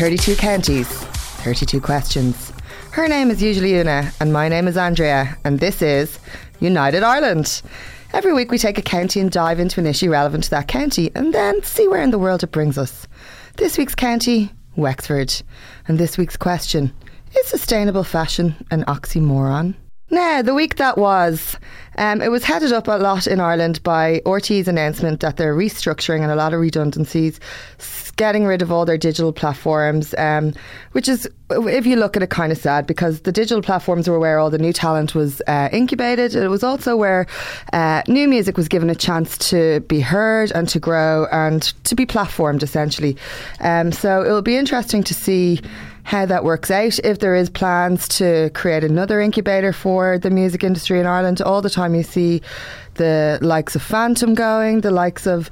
32 counties, 32 questions. Her name is usually Una, and my name is Andrea, and this is United Ireland. Every week we take a county and dive into an issue relevant to that county, and then see where in the world it brings us. This week's county, Wexford. And this week's question Is sustainable fashion an oxymoron? Now, the week that was, um, it was headed up a lot in Ireland by RTÉ's announcement that they're restructuring and a lot of redundancies, getting rid of all their digital platforms, um, which is, if you look at it, kind of sad because the digital platforms were where all the new talent was uh, incubated. It was also where uh, new music was given a chance to be heard and to grow and to be platformed, essentially. Um, so it will be interesting to see how that works out. If there is plans to create another incubator for the music industry in Ireland, all the time you see the likes of Phantom going, the likes of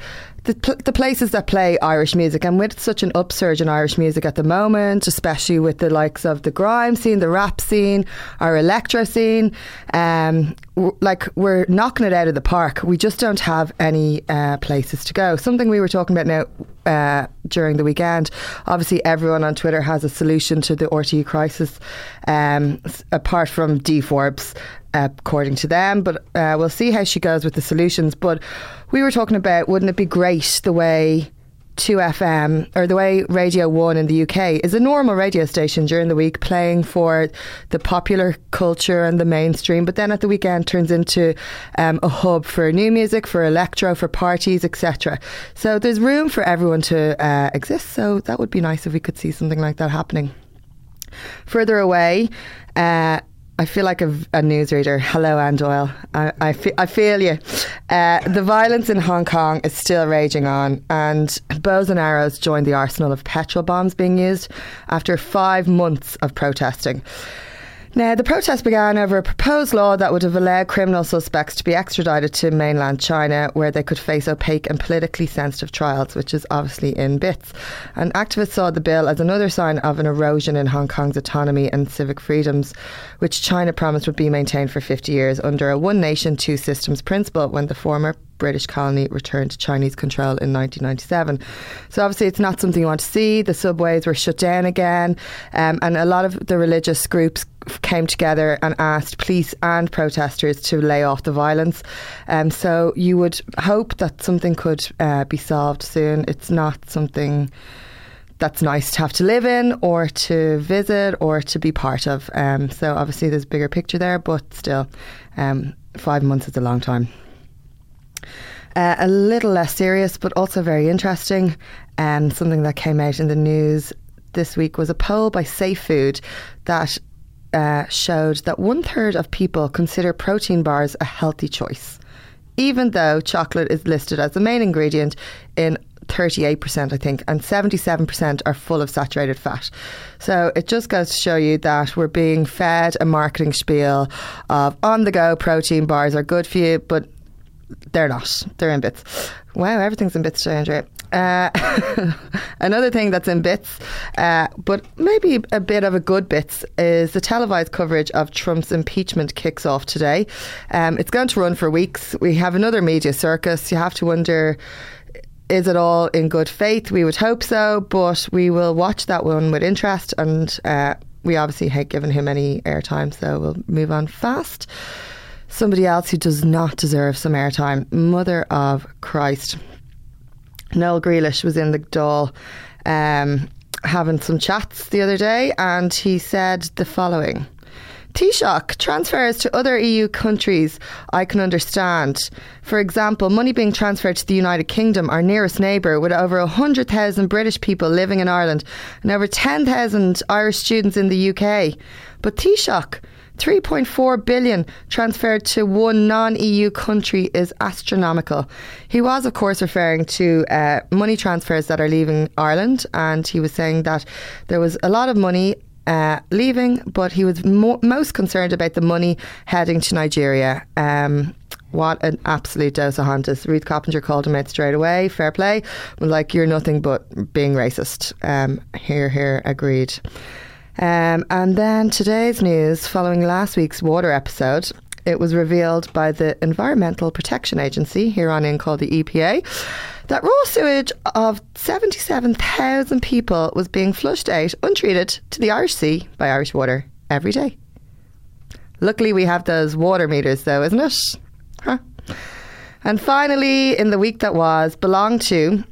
the, the places that play Irish music, and with such an upsurge in Irish music at the moment, especially with the likes of the grime scene, the rap scene, our electro scene, um, like we're knocking it out of the park. We just don't have any uh, places to go. Something we were talking about now uh, during the weekend. Obviously, everyone on Twitter has a solution to the RTE crisis, um, apart from Dee Forbes, according to them. But uh, we'll see how she goes with the solutions. But we were talking about wouldn't it be great the way 2FM or the way Radio 1 in the UK is a normal radio station during the week playing for the popular culture and the mainstream, but then at the weekend turns into um, a hub for new music, for electro, for parties, etc. So there's room for everyone to uh, exist. So that would be nice if we could see something like that happening. Further away, uh, I feel like a, a newsreader. Hello, Anne Doyle. I, I, fe- I feel you. Uh, the violence in Hong Kong is still raging on, and bows and arrows joined the arsenal of petrol bombs being used after five months of protesting. Now, the protest began over a proposed law that would have allowed criminal suspects to be extradited to mainland China, where they could face opaque and politically sensitive trials, which is obviously in bits. And activists saw the bill as another sign of an erosion in Hong Kong's autonomy and civic freedoms, which China promised would be maintained for 50 years under a one nation, two systems principle when the former British colony returned to Chinese control in 1997. So obviously, it's not something you want to see. The subways were shut down again, um, and a lot of the religious groups came together and asked police and protesters to lay off the violence. Um, so you would hope that something could uh, be solved soon. It's not something that's nice to have to live in or to visit or to be part of. Um, so obviously there's a bigger picture there, but still, um, five months is a long time. Uh, a little less serious, but also very interesting, and something that came out in the news this week was a poll by Safe Food that uh, showed that one third of people consider protein bars a healthy choice, even though chocolate is listed as the main ingredient in 38%, I think, and 77% are full of saturated fat. So it just goes to show you that we're being fed a marketing spiel of on the go protein bars are good for you, but they're not. They're in bits. Wow, everything's in bits today, Andrea. Uh, another thing that's in bits, uh, but maybe a bit of a good bits, is the televised coverage of Trump's impeachment kicks off today. Um, it's going to run for weeks. We have another media circus. You have to wonder. Is it all in good faith? We would hope so, but we will watch that one with interest, and uh, we obviously hate giving him any airtime, so we'll move on fast somebody else who does not deserve some airtime. Mother of Christ. Noel Grealish was in the Dáil um, having some chats the other day and he said the following. Taoiseach, transfers to other EU countries I can understand. For example, money being transferred to the United Kingdom, our nearest neighbour, with over 100,000 British people living in Ireland and over 10,000 Irish students in the UK. But Taoiseach, 3.4 billion transferred to one non-EU country is astronomical. He was, of course, referring to uh, money transfers that are leaving Ireland, and he was saying that there was a lot of money uh, leaving, but he was mo- most concerned about the money heading to Nigeria. Um, what an absolute dose of Hontus. Ruth Coppinger called him out straight away. Fair play. Like, you're nothing but being racist. Um, here, here, agreed. Um, and then today's news, following last week's water episode, it was revealed by the Environmental Protection Agency, here on in called the EPA, that raw sewage of 77,000 people was being flushed out untreated to the Irish Sea by Irish Water every day. Luckily, we have those water meters, though, isn't it? Huh? And finally, in the week that was, Belong To,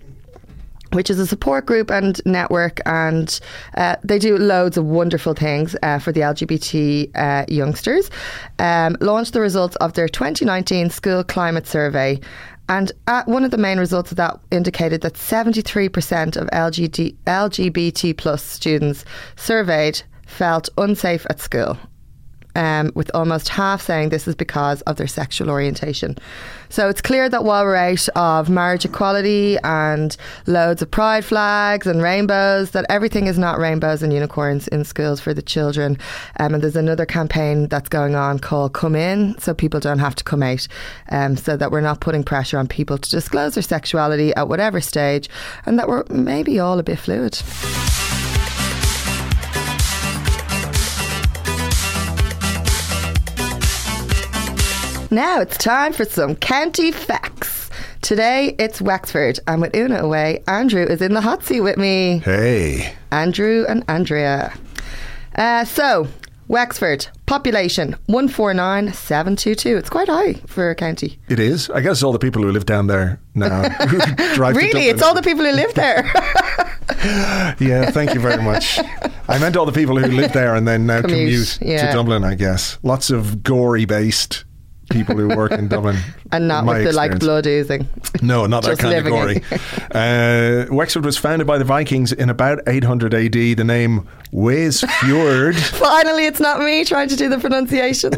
which is a support group and network, and uh, they do loads of wonderful things uh, for the LGBT uh, youngsters. Um, launched the results of their 2019 school climate survey. And one of the main results of that indicated that 73% of LGBT, LGBT plus students surveyed felt unsafe at school um, with almost half saying this is because of their sexual orientation. So it's clear that while we're out of marriage equality and loads of pride flags and rainbows, that everything is not rainbows and unicorns in schools for the children. Um, and there's another campaign that's going on called Come In, so people don't have to come out, um, so that we're not putting pressure on people to disclose their sexuality at whatever stage, and that we're maybe all a bit fluid. Now it's time for some county facts. Today it's Wexford. I'm with Una away. Andrew is in the hot seat with me. Hey. Andrew and Andrea. Uh, so, Wexford, population 149,722. It's quite high for a county. It is. I guess all the people who live down there now. Drive. Really? It's all the people who live there. yeah, thank you very much. I meant all the people who live there and then now commute, commute yeah. to Dublin, I guess. Lots of Gorey based people who work in Dublin. and not with the experience. like blood oozing. No, not that kind of gory. uh, Wexford was founded by the Vikings in about 800 AD. The name Weisfjord. Finally, it's not me trying to do the pronunciation.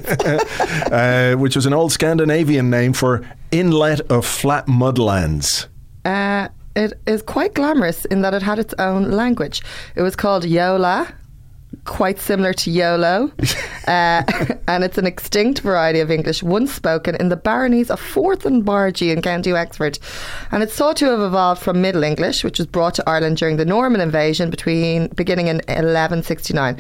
uh, which was an old Scandinavian name for inlet of flat mudlands. Uh, it is quite glamorous in that it had its own language. It was called Yola quite similar to YOLO, uh, and it's an extinct variety of English once spoken in the baronies of Forth and Bargy in County Wexford. And it's thought to have evolved from Middle English, which was brought to Ireland during the Norman invasion between beginning in 1169.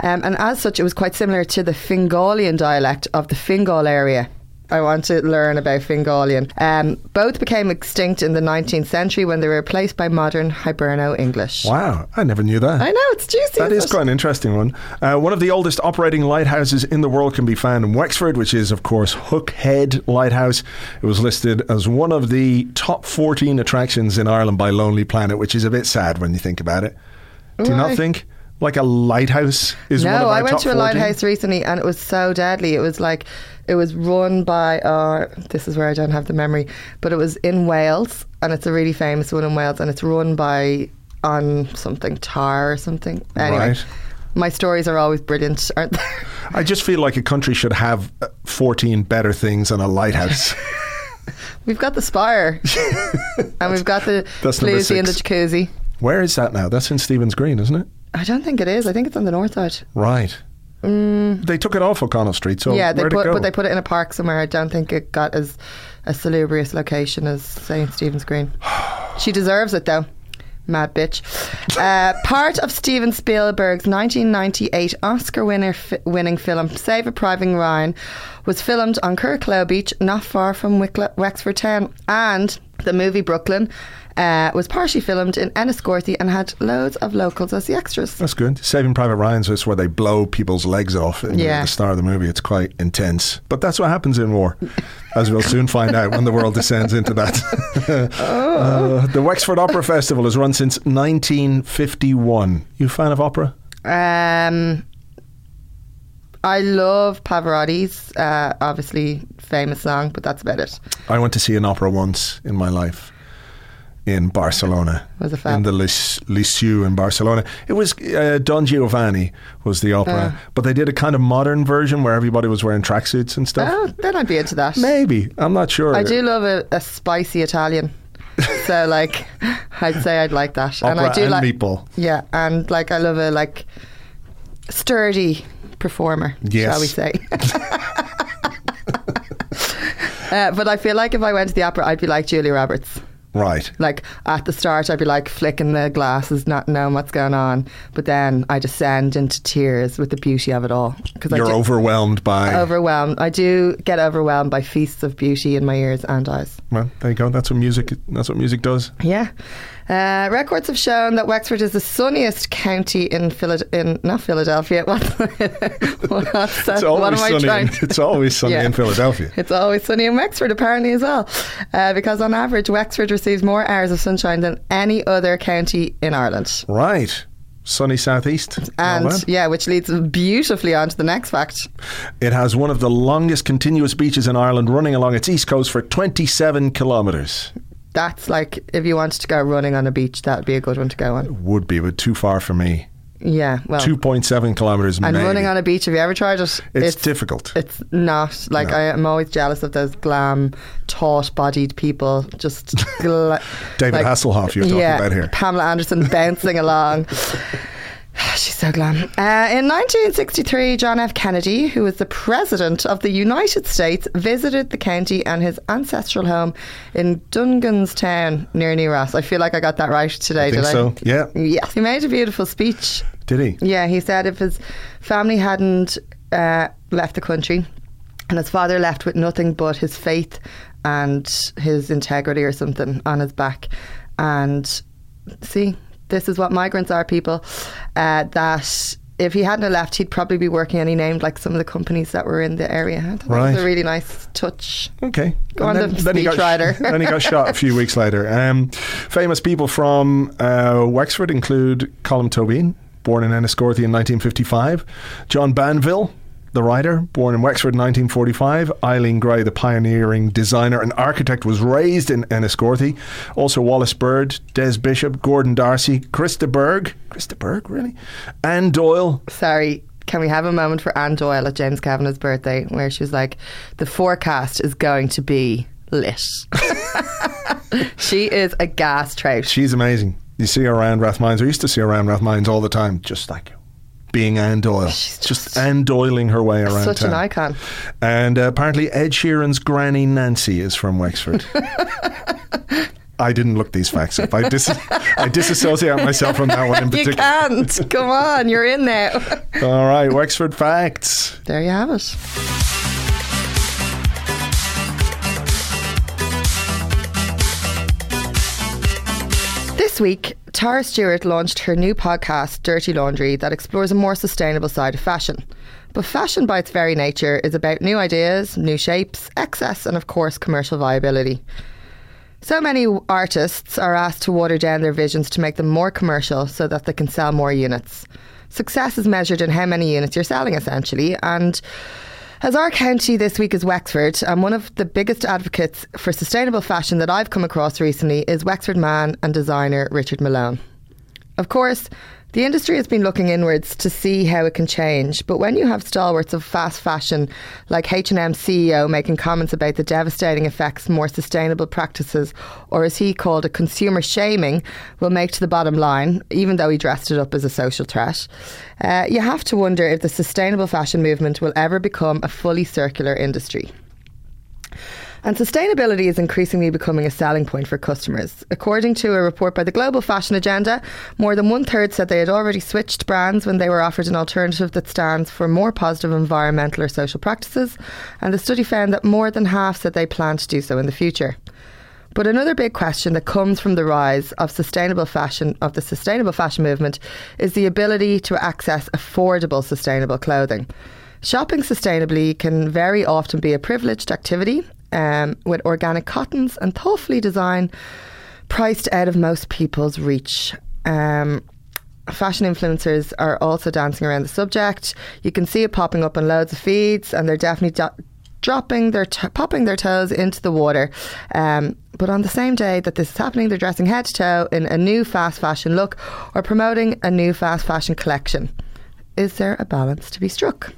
Um, and as such, it was quite similar to the Fingalian dialect of the Fingal area. I want to learn about Fingalian. Um, both became extinct in the 19th century when they were replaced by modern Hiberno English. Wow, I never knew that. I know, it's juicy. That is it? quite an interesting one. Uh, one of the oldest operating lighthouses in the world can be found in Wexford, which is, of course, Hook Head Lighthouse. It was listed as one of the top 14 attractions in Ireland by Lonely Planet, which is a bit sad when you think about it. Do you not think? like a lighthouse is no, one of our I went to a 14? lighthouse recently and it was so deadly. It was like it was run by uh, this is where I don't have the memory, but it was in Wales and it's a really famous one in Wales and it's run by on something tar or something. Anyway. Right. My stories are always brilliant, aren't they? I just feel like a country should have uh, 14 better things than a lighthouse. we've got the spire and we've got the floozy and the jacuzzi. Where is that now? That's in Stephen's Green, isn't it? I don't think it is. I think it's on the north side. Right. Mm. They took it off O'Connell Street, so yeah, they put, but they put it in a park somewhere. I don't think it got as a salubrious location as St Stephen's Green. she deserves it though. Mad bitch. Uh, part of Steven Spielberg's 1998 Oscar winner winning film Saving Private Ryan was filmed on Curracloe Beach, not far from Wicklow, Wexford Town, and the movie Brooklyn uh, was partially filmed in Enniscorthy and had loads of locals as the extras. That's good. Saving Private Ryan's is where they blow people's legs off in yeah. the start of the movie. It's quite intense. But that's what happens in war, as we'll soon find out when the world descends into that. oh. uh, the Wexford Opera Festival has run since 1951. You a fan of opera? Um, I love Pavarotti's, uh, obviously famous song, but that's about it. I went to see an opera once in my life in Barcelona. Was it In the Liceu in Barcelona. It was uh, Don Giovanni was the opera, uh. but they did a kind of modern version where everybody was wearing tracksuits and stuff. Oh, then I'd be into that. Maybe. I'm not sure. I do love a, a spicy Italian. so like I'd say I'd like that. Opera and I do and like meatball. Yeah, and like I love a like sturdy performer, yes. shall we say. Uh, but I feel like if I went to the opera, I'd be like Julia Roberts. Right. Like at the start, I'd be like flicking the glasses, not knowing what's going on. But then I descend into tears with the beauty of it all. Because You're overwhelmed by. overwhelmed. I do get overwhelmed by feasts of beauty in my ears and eyes. well, there you go. That's what music. That's what music does. Yeah. Uh, records have shown that Wexford is the sunniest county in Philad- in not Philadelphia. What, that? It's what always sunny. In, it's always sunny Yeah. in Philadelphia. It's always sunny in Wexford, apparently, as well. Uh, because on average, Wexford receives more hours of sunshine than any other county in Ireland. Right. Sunny southeast. And yeah, which leads beautifully on to the next fact. It has one of the longest continuous beaches in Ireland, running along its east coast for 27 kilometres. That's like if you wanted to go running on a beach, that would be a good one to go on. Would be, but too far for me. Yeah, well, 2.7 kilometres. and maybe. running on a beach. Have you ever tried it? It's, difficult. It's not like No. I am always jealous of those glam, taut-bodied people. Just gla- David Hasselhoff you're talking yeah, about here. Pamela Anderson bouncing along. She's so glam. Uh, in 1963, John F. Kennedy, who was the president of the United States, visited the county and his ancestral home in Dunganstown near New Ross. I feel like I got that right today. I think did so. Yeah. Yes. He made a beautiful speech. Did he? Yeah, he said if his family hadn't uh, left the country and his father left with nothing but his faith and his integrity or something on his back. And see, this is what migrants are, people. Uh, that if he hadn't left, he'd probably be working and he named like some of the companies that were in the area. I thought that Right. was a really nice touch. Okay. Go And on, the he got, then he got shot a few weeks later. Um, famous people from uh, Wexford include Colm Tóibín, born in Enniscorthy in 1955, John Banville, the writer, born in Wexford in 1945. Eileen Gray, the pioneering designer and architect, was raised in Enniscorthy. Also Wallis Bird, Des Bishop, Gordon Darcy, Chris de Burgh. Krista Berg, really? Anne Doyle. Sorry, can we have a moment for Anne Doyle at James Kavanagh's birthday where she was like, the forecast is going to be lit. she is a gas trout. She's amazing. You see her around Rathmines. I used to see her around Rathmines all the time, just like being Anne Doyle. She's just, just Anne Doiling her way around Such town. an icon. And uh, apparently Ed Sheeran's granny Nancy is from Wexford. I didn't look these facts up. I, dis- I disassociate myself from that one in particular. You can't. Come on, you're in there. All right, Wexford facts. there you have it. This week, Tara Stewart launched her new podcast, Dirty Laundry, that explores a more sustainable side of fashion. But fashion, by its very nature, is about new ideas, new shapes, excess, and of course, commercial viability. So many artists are asked to water down their visions to make them more commercial so that they can sell more units. Success is measured in how many units you're selling, essentially, and as our county this week is Wexford, and one of the biggest advocates for sustainable fashion that I've come across recently is Wexford man and designer Richard Malone. Of course, the industry has been looking inwards to see how it can change, but when you have stalwarts of fast fashion like H&M CEO making comments about the devastating effects more sustainable practices, or as he called it, consumer shaming, will make to the bottom line, even though he dressed it up as a social threat, uh, you have to wonder if the sustainable fashion movement will ever become a fully circular industry. And sustainability is increasingly becoming a selling point for customers. According to a report by the Global Fashion Agenda, more than one third said they had already switched brands when they were offered an alternative that stands for more positive environmental or social practices. And the study found that more than half said they plan to do so in the future. But another big question that comes from the rise of sustainable fashion of the sustainable fashion movement is the ability to access affordable sustainable clothing. Shopping sustainably can very often be a privileged activity um, with organic cottons and thoughtfully designed, priced out of most people's reach. Um, fashion influencers are also dancing around the subject. You can see it popping up on loads of feeds, and they're definitely do- dropping their t- popping their toes into the water. Um, but on the same day that this is happening, they're dressing head to toe in a new fast fashion look or promoting a new fast fashion collection. Is there a balance to be struck?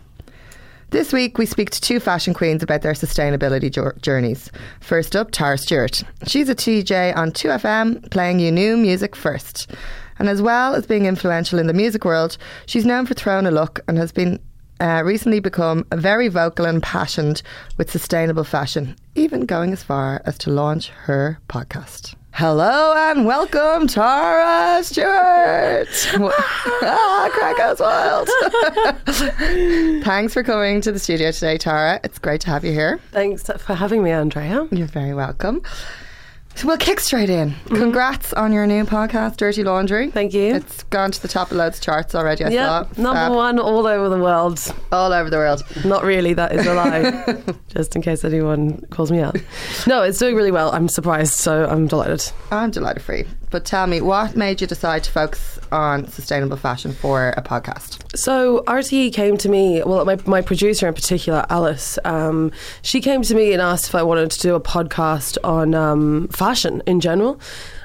This week, we speak to two fashion queens about their sustainability jour- journeys. First up, Tara Stewart. She's a DJ on 2FM, playing you new music first. And as well as being influential in the music world, she's known for throwing a look and has been uh, recently become very vocal and passionate with sustainable fashion, even going as far as to launch her podcast. Hello and welcome, Tara Stewart. ah, crack goes wild. Thanks for coming to the studio today, Tara. It's great to have you here. Thanks for having me, Andrea. You're very welcome. So we'll kick straight in. Mm-hmm. Congrats on your new podcast, Dirty Laundry. Thank you. It's gone to the top of loads of charts already, I yeah, saw. number Fab. one all over the world. All over the world. Not really, that is a lie. Just in case anyone calls me out. No, it's doing really well. I'm surprised, so I'm delighted. I'm delighted for you. But tell me, what made you decide to focus on sustainable fashion for a podcast? So RTE came to me. Well, my my producer in particular, Alice. Um, she came to me and asked if I wanted to do a podcast on um, fashion in general.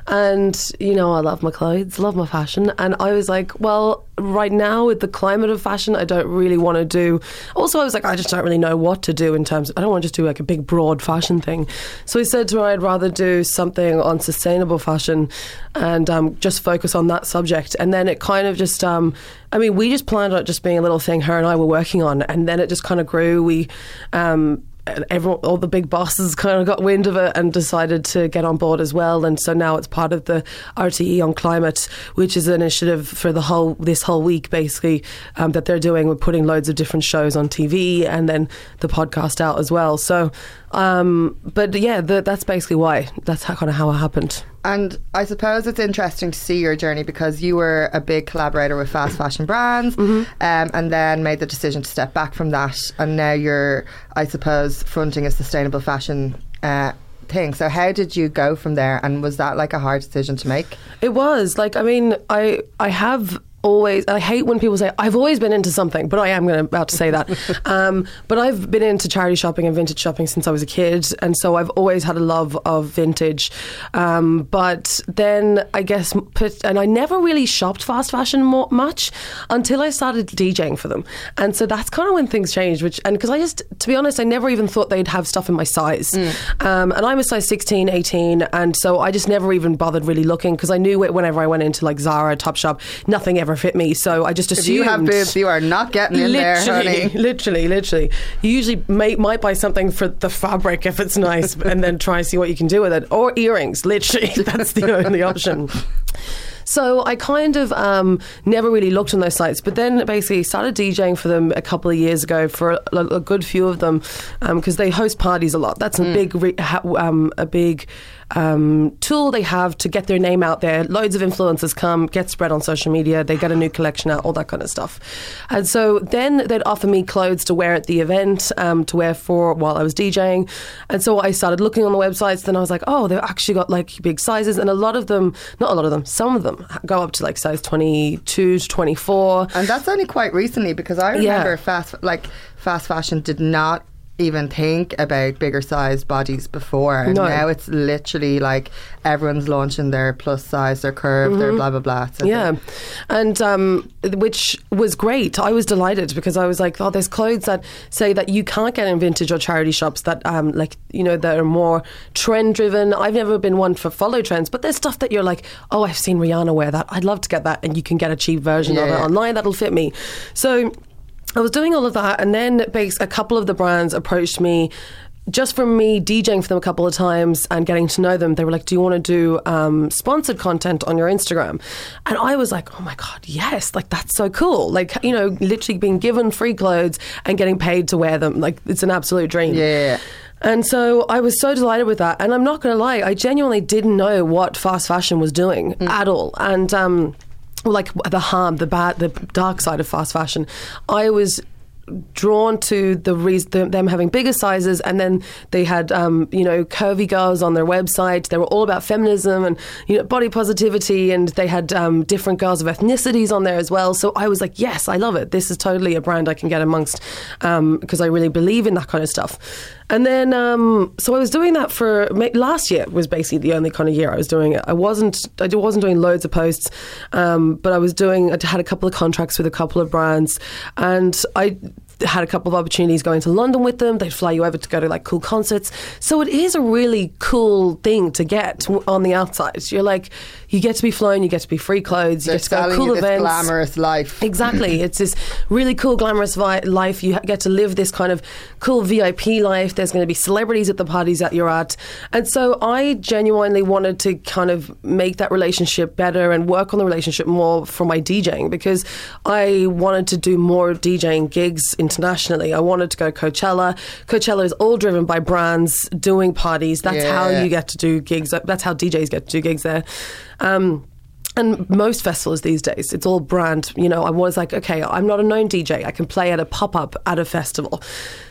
And you know, I love my clothes, love my fashion, and I was like, well, right now with the climate of fashion, I don't really want to do. Also, I was like, I just don't really know what to do in terms. I don't want to just do like a big broad fashion thing. So I said to her, I'd rather do something on sustainable fashion and um, just focus on that subject. And then it kind of just, um, I mean, we just planned on it just being a little thing her and I were working on, and then it just kind of grew. We. Um, everyone, all the big bosses kind of got wind of it and decided to get on board as well. And so now it's part of the RTE on climate, which is an initiative for the whole this whole week, basically um, that they're doing. We're putting loads of different shows on TV and then the podcast out as well. So, um, but yeah, the, that's basically why. That's how, kind of how it happened. And I suppose it's interesting to see your journey because you were a big collaborator with fast fashion brands Mm-hmm. um, and then made the decision to step back from that. And now you're, I suppose, fronting a sustainable fashion uh, thing. So, how did you go from there? And was that like a hard decision to make? It was like I mean I I have always I hate when people say I've always been into something, but I am going to about to say that. um, but I've been into charity shopping and vintage shopping since I was a kid, and so I've always had a love of vintage. Um, but then I guess put, and I never really shopped fast fashion mo- much until I started DJing for them, and so that's kind of when things changed. Which and because I just to be honest, I never even thought they'd have stuff in my size, um, and I'm a size 16, 18, and so I just never even bothered really looking because I knew it whenever I went into like Zara, Topshop, nothing ever fit me. So I just If you have boobs, you are not getting in there, honey. literally, literally. You usually may, might buy something for the fabric if it's nice, and then try and see what you can do with it, or earrings. Literally, that's the only option. So I kind of um, never really looked on those sites, but then basically started DJing for them a couple of years ago for a, a good few of them because they host parties a lot. That's a big, re- ha- um, a big um, tool they have to get their name out there. Loads of influencers come, get spread on social media. They get a new collection out, all that kind of stuff. And so then they'd offer me clothes to wear at the event, um, to wear for while I was DJing. And so I started looking on the websites. Then I was like, oh, they've actually got like big sizes, and a lot of them, not a lot of them, some of them go up to like size twenty-two to twenty-four. And that's only quite recently because I Yeah. remember fast like fast fashion did not even think about bigger sized bodies before and No. now it's literally like everyone's launching their plus size their curve their blah blah blah so Mm-hmm. Yeah, and um, which was great. I was delighted because I was like, oh, there's clothes that say that you can't get in vintage or charity shops that, um, like you know, that are more trend driven. I've never been one for follow trends, but there's stuff that you're like, oh, I've seen Rihanna wear that. I'd love to get that, and you can get a cheap version of it online that'll fit me. So. I was doing all of that, and then a couple of the brands approached me just from me DJing for them a couple of times and getting to know them. They were like, "Do you want to do um, sponsored content on your Instagram?" And I was like, "Oh my god, yes! Like that's so cool! Like you know, literally being given free clothes and getting paid to wear them. Like it's an absolute dream." Yeah. And so I was so delighted with that. And I'm not going to lie, I genuinely didn't know what fast fashion was doing at all. And um, like the harm, the bad, the dark side of fast fashion, I was drawn to the them having bigger sizes and then they had um, you know curvy girls on their website. They were all about feminism and you know body positivity and they had um, different girls of ethnicities on there as well. So I was like yes I love it. This is totally a brand I can get amongst because I really believe in that kind of stuff. And then um, so I was doing that for last year was basically the only kind of year I was doing it. I wasn't I wasn't doing loads of posts um, but I was doing I had a couple of contracts with a couple of brands and I had a couple of opportunities going to London with them. They'd fly you over to go to like cool concerts. So it is a really cool thing to get on the outside. You're like, you get to be flown, you get to be free clothes, you They're get to go to cool events. glamorous life. Exactly. it's this really cool, glamorous vi- life. You get to live this kind of cool VIP life. There's going to be celebrities at the parties that you're at. And so I genuinely wanted to kind of make that relationship better and work on the relationship more for my DJing because I wanted to do more DJing gigs internationally. I wanted to go Coachella. Coachella is all driven by brands doing parties. That's how you get to do gigs. That's how DJs get to do gigs there. Um, and most festivals these days, it's all brand. You know, I was like, okay, I'm not a known DJ. I can play at a pop up at a festival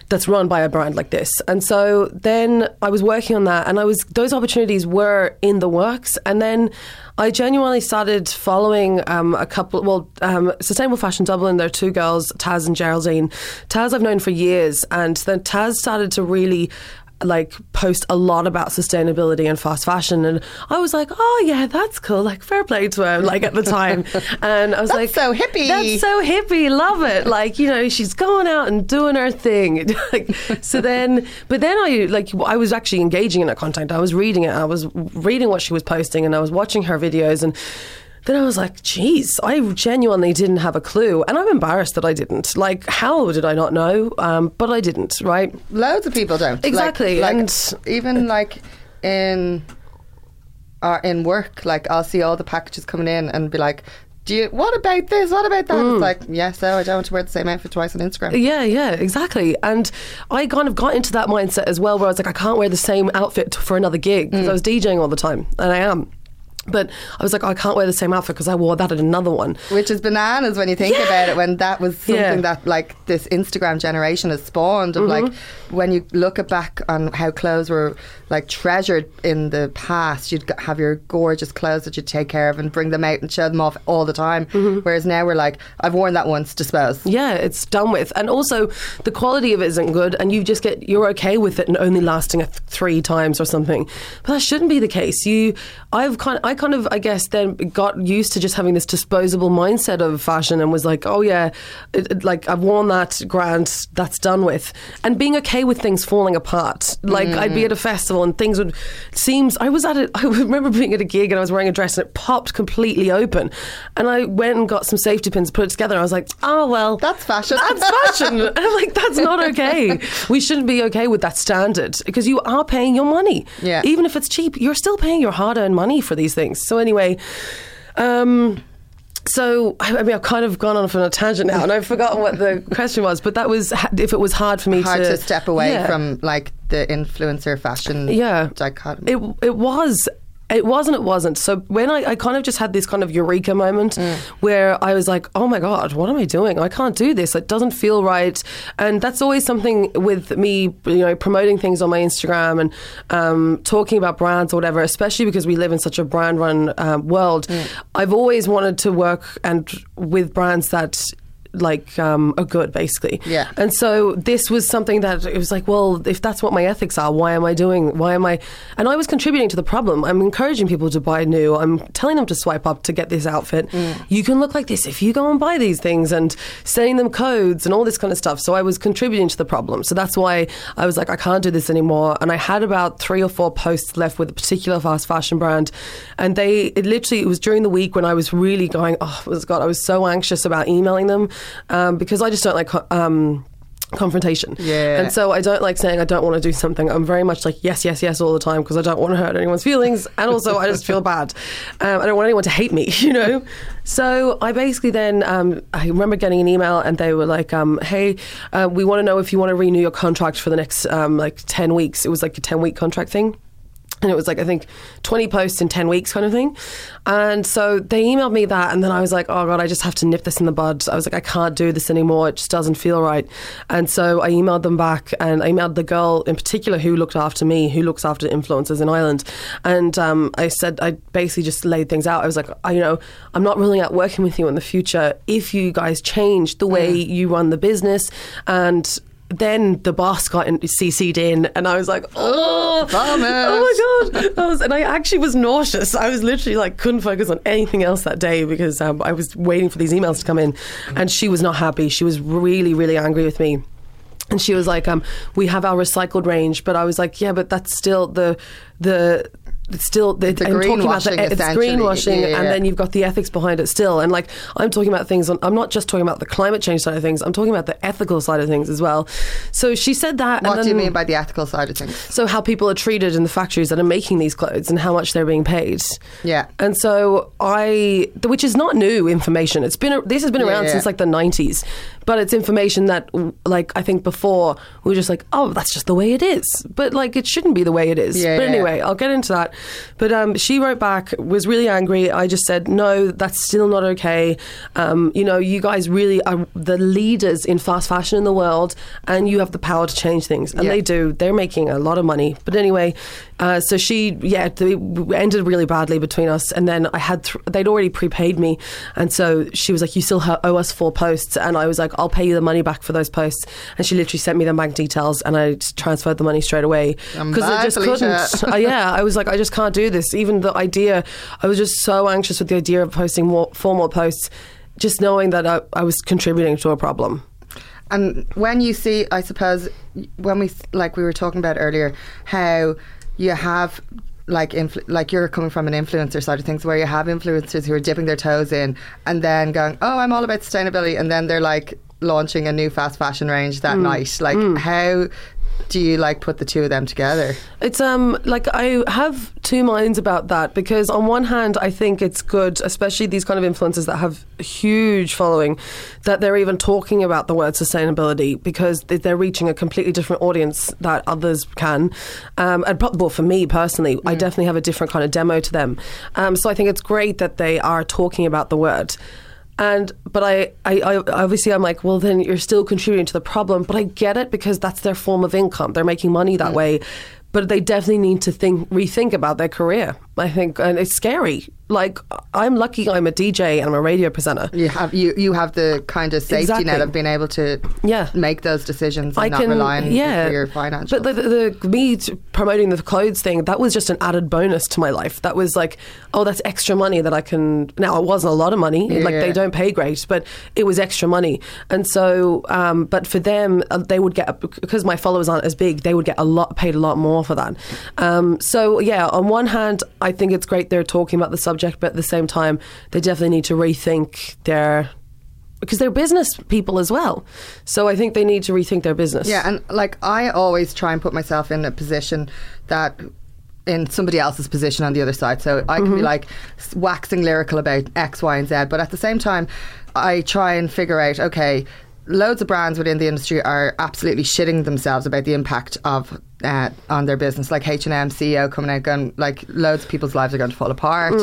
that's run by a brand like this. And so then I was working on that, and I was those opportunities were in the works. And then I genuinely started following um, a couple. Well, um, Sustainable Fashion Dublin. There are two girls, Taz and Geraldine. Taz I've known for years, and then Taz started to really like post a lot about sustainability and fast fashion and I was like oh yeah that's cool like fair play to her like at the time. And I was That's like so hippie. that's so hippie love it. Like you know she's going out and doing her thing. Like, so then but then I like I was actually engaging in her content. I was reading it I was reading what she was posting and I was watching her videos and then I was like, geez, I genuinely didn't have a clue. And I'm embarrassed that I didn't. Like, how did I not know? Um, but I didn't, right? Loads of people don't. Exactly, Like, and- even like in or in work, like I'll see all the packages coming in and be like, "Do you? What about this? What about that?" Mm. It's like, yeah, so I don't want to wear the same outfit twice on Instagram. Yeah, yeah, exactly. And I kind of got into that mindset as well, where I was like, I can't wear the same outfit for another gig because I was DJing all the time, and I am. But I was like, I can't wear the same outfit because I wore that at another one. Which is bananas when you think about it. When that was something Yeah. that like this Instagram generation has spawned of like Mm-hmm. when you look at back on how clothes were like treasured in the past, you'd have your gorgeous clothes that you'd take care of and bring them out and show them off all the time. Mm-hmm. Whereas now we're like, I've worn that once, dispose. Yeah, it's done with. And also, the quality of it isn't good, and you just get, you're okay with it and only lasting three times or something. But that shouldn't be the case. You, I've kind I kind of, I guess, then got used to just having this disposable mindset of fashion and was like, oh yeah, it, it- like I've worn that grand, that's done with. And being okay with things falling apart. Like, I'd be mm. at a festival and things would, seems, I was at it, I remember being at a gig and I was wearing a dress and it popped completely open. And I went and got some safety pins, put it together, and I was like, oh well. That's fashion. That's fashion. And I'm like, that's not okay. We shouldn't be okay with that standard because you are paying your money. Yeah. Even if it's cheap, you're still paying your hard earned money for these things. So, anyway, um, so I I mean, I've kind of gone off on a tangent now, and I've forgotten what the question was. But that was if it was hard for me Hard to, to step away Yeah. from like the influencer fashion Yeah. dichotomy. It it was. It wasn't. It wasn't. So when I, I kind of just had this kind of eureka moment where I was like, "Oh my god, what am I doing? I can't do this. It doesn't feel right." And that's always something with me, you know, promoting things on my Instagram and um, talking about brands or whatever. Especially because we live in such a brand-run um, world. I've always wanted to work and with brands that like um, are good, basically. Yeah. And so this was something that it was like, well, if that's what my ethics are, why am I doing? Why am I? And I was contributing to the problem. I'm encouraging people to buy new. I'm telling them to swipe up to get this outfit. You can look like this if you go and buy these things, and sending them codes and all this kind of stuff. So I was contributing to the problem. So that's why I was like, I can't do this anymore. And I had about three or four posts left with a particular fast fashion brand, and they it literally it was during the week when I was really going, oh God, I was so anxious about emailing them um, because I just don't like. Um, confrontation. Yeah. and so I don't like saying I don't want to do something. I'm very much like yes yes yes all the time because I don't want to hurt anyone's feelings and also I just feel bad. Um, I don't want anyone to hate me you know? So I basically then um, I remember getting an email and they were like um, hey uh, we want to know if you want to renew your contract for the next um, like 10 weeks. It was like a 10 week contract thing and it was like I think 20 posts in 10 weeks kind of thing. And so they emailed me that and then I was like, "Oh god, I just have to nip this in the bud." I was like, "I can't do this anymore. It just doesn't feel right." And so I emailed them back and I emailed the girl in particular who looked after me, who looks after influencers in Ireland. And um, I said I basically just laid things out. I was like, I, you know, I'm not ruling out working with you in the future if you guys change the way you run the business and then the boss got in, CC'd in, and I was like, "Oh, Vomit. oh my god! I was, and I actually was nauseous. I was literally like couldn't focus on anything else that day because um, I was waiting for these emails to come in, and she was not happy. She was really, really angry with me. And she was like, um, "We have our recycled range," but I was like, "Yeah, but that's still the the." It's still the, The I'm talking about the, greenwashing, it's greenwashing, Yeah, yeah. and then you've got the ethics behind it still. And like I'm talking about things, on, I'm not just talking about the climate change side of things. I'm talking about the ethical side of things as well. So she said that. What and do you mean by the ethical side of things? so how people are treated in the factories that are making these clothes and how much they're being paid. Yeah. And so I, which is not new information. It's been this has been around yeah. since like the nineties, but it's information that like I think before we were just like, oh, that's just the way it is. But like it shouldn't be the way it is. Yeah, but yeah. anyway, I'll get into that. But um, she wrote back, was really angry. I just said, no, that's still not okay. Um, you know, you guys really are the leaders in fast fashion in the world, and you have the power to change things. And they do. They're making a lot of money. But anyway, uh, so she, yeah, it ended really badly between us. And then I had, th- they'd already prepaid me. And so she was like, you still owe us four posts. And I was like, I'll pay you the money back for those posts. And she literally sent me the bank details and I transferred the money straight away. Because I just Felicia. couldn't. uh, yeah, I was like, I just can't do this. Even the idea, I was just so anxious with the idea of posting more, four more posts, just knowing that I, I was contributing to a problem. And when you see, I suppose, when we like we were talking about earlier, how you have like influ- like you're coming from an influencer side of things, where you have influencers who are dipping their toes in and then going, "Oh, I'm all about sustainability," and then they're like launching a new fast fashion range that night. Like, how do you like put the two of them together? It's um like I have two minds about that because on one hand I think it's good, especially these kind of influencers that have a huge following, that they're even talking about the word sustainability because they- they're reaching a completely different audience that others can. Um, and well, for me personally, I definitely have a different kind of demo to them. Um, so I think it's great that they are talking about the word. And but I, I, I obviously I'm like, well then you're still contributing to the problem. But I get it because that's their form of income. They're making money that way. But they definitely need to think rethink about their career. I think, and it's scary. Like I'm lucky I'm a DJ and I'm a radio presenter. You have you you have the kind of safety Exactly. net of being able to Yeah. make those decisions and I not can, rely on yeah, for your financials. But the, the, the me promoting the clothes thing that was just an added bonus to my life. That was like, oh, that's extra money that I can. Now it wasn't a lot of money. Like they don't pay great, but it was extra money. And so, um, but for them, uh, they would get because my followers aren't as big. They would get a lot paid a lot more for that. Um, so yeah, on one hand, I think it's great they're talking about the subject, but at the same time, they definitely need to rethink their because they're business people as well. So I think they need to rethink their business. Yeah, and like I always try and put myself in a position that in somebody else's position on the other side. So I can be mm-hmm. like waxing lyrical about X, Y, and Z, but at the same time, I try and figure out okay. Loads of brands within the industry are absolutely shitting themselves about the impact of uh, on their business. Like H and M CEO coming out going like loads of people's lives are going to fall apart.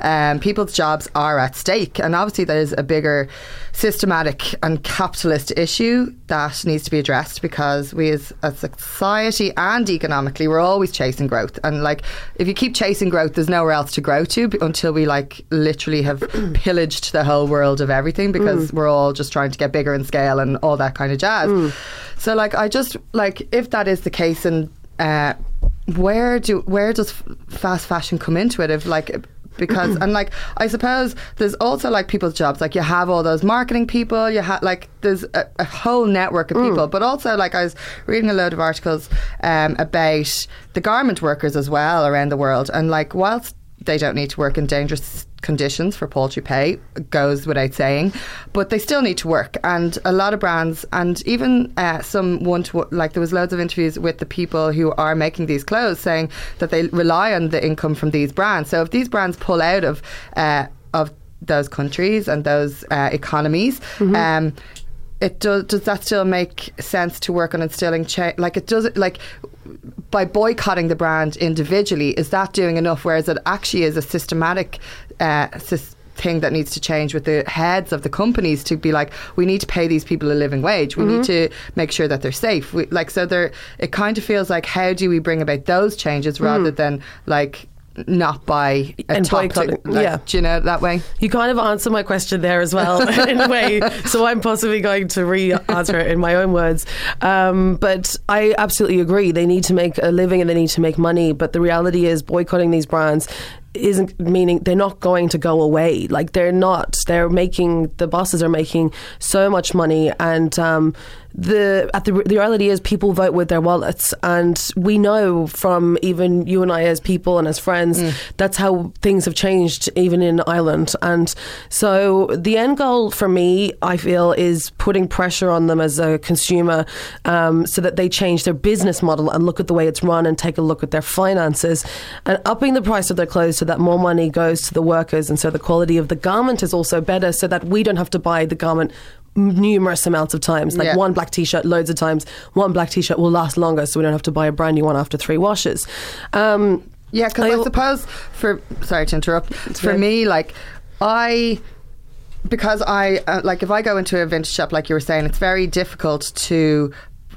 Um, people's jobs are at stake, and obviously there's a bigger systematic and capitalist issue that needs to be addressed because we as a society and economically we're always chasing growth. And like if you keep chasing growth there's nowhere else to grow to until we like literally have pillaged the whole world of everything because we're all just trying to get bigger in scale and all that kind of jazz. So like I just like if that is the case and uh, where do where does fast fashion come into it? If like because and like I suppose there's also like people's jobs. Like you have all those marketing people you have like there's a, a whole network of people. But also like I was reading a load of articles um, about the garment workers as well around the world. And like whilst they don't need to work in dangerous conditions for paltry pay goes without saying but they still need to work. And a lot of brands and even uh, some one to like there was loads of interviews with the people who are making these clothes saying that they rely on the income from these brands. So if these brands pull out of uh, of those countries and those uh, economies um, it does does that still make sense to work on instilling change like it does like by boycotting the brand individually is that doing enough whereas it actually is a systematic uh, thing that needs to change with the heads of the companies to be like we need to pay these people a living wage we need to make sure that they're safe we, like so there it kind of feels like how do we bring about those changes rather than like not by a And top like, yeah. do you know that way? You kind of answer my question there as well, in a way. So I'm possibly going to re-answer it in my own words. Um, but I absolutely agree. They need to make a living and they need to make money. But the reality is, boycotting these brands isn't meaning they're not going to go away. Like they're not. They're making the bosses are making so much money, and um, the at the, the reality is people vote with their wallets, and we know from even you and I as people and as friends that's how things have changed even in Ireland. And so the end goal for me, I feel, is putting pressure on them as a consumer, um, so that they change their business model and look at the way it's run and take a look at their finances and upping the price of their clothes so that more money goes to the workers and so the quality of the garment is also better so that we don't have to buy the garment numerous amounts of times like Yeah. one black t-shirt loads of times one black t-shirt will last longer so we don't have to buy a brand new one after three washes um, Yeah, because I- I, suppose for sorry to interrupt. For okay. me, like I because I uh, like if I go into a vintage shop, like you were saying, it's very difficult to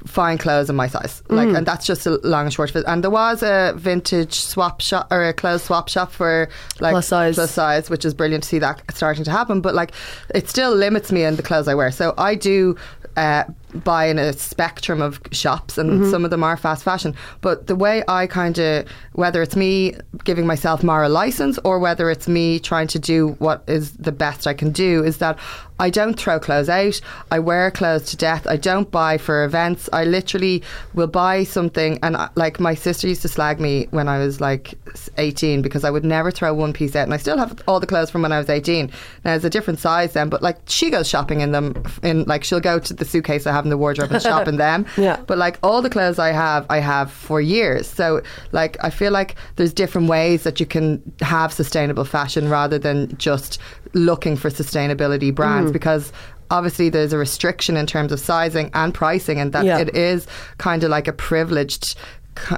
find clothes in my size. Like, Mm. and that's just a long and short of it. And there was a vintage swap shop or a clothes swap shop for like Plus size. plus size, which is brilliant to see that starting to happen. But like, it still limits me in the clothes I wear. So I do. Uh, buy in a spectrum of shops, and Mm-hmm. some of them are fast fashion. But the way I kind of, whether it's me giving myself moral license or whether it's me trying to do what is the best I can do, is that I don't throw clothes out. I wear clothes to death. I don't buy for events. I literally will buy something, and I, like my sister used to slag me when I was like 18 because I would never throw one piece out, and I still have all the clothes from when I was 18. Now it's a different size then, but like she goes shopping in them. In like she'll go to the suitcase I have in the wardrobe and shop in them. Yeah. But like all the clothes I have, I have for years. So like I feel like there's different ways that you can have sustainable fashion rather than just looking for sustainability brands Mm. because obviously there's a restriction in terms of sizing and pricing and that Yeah. it is kind of like a privileged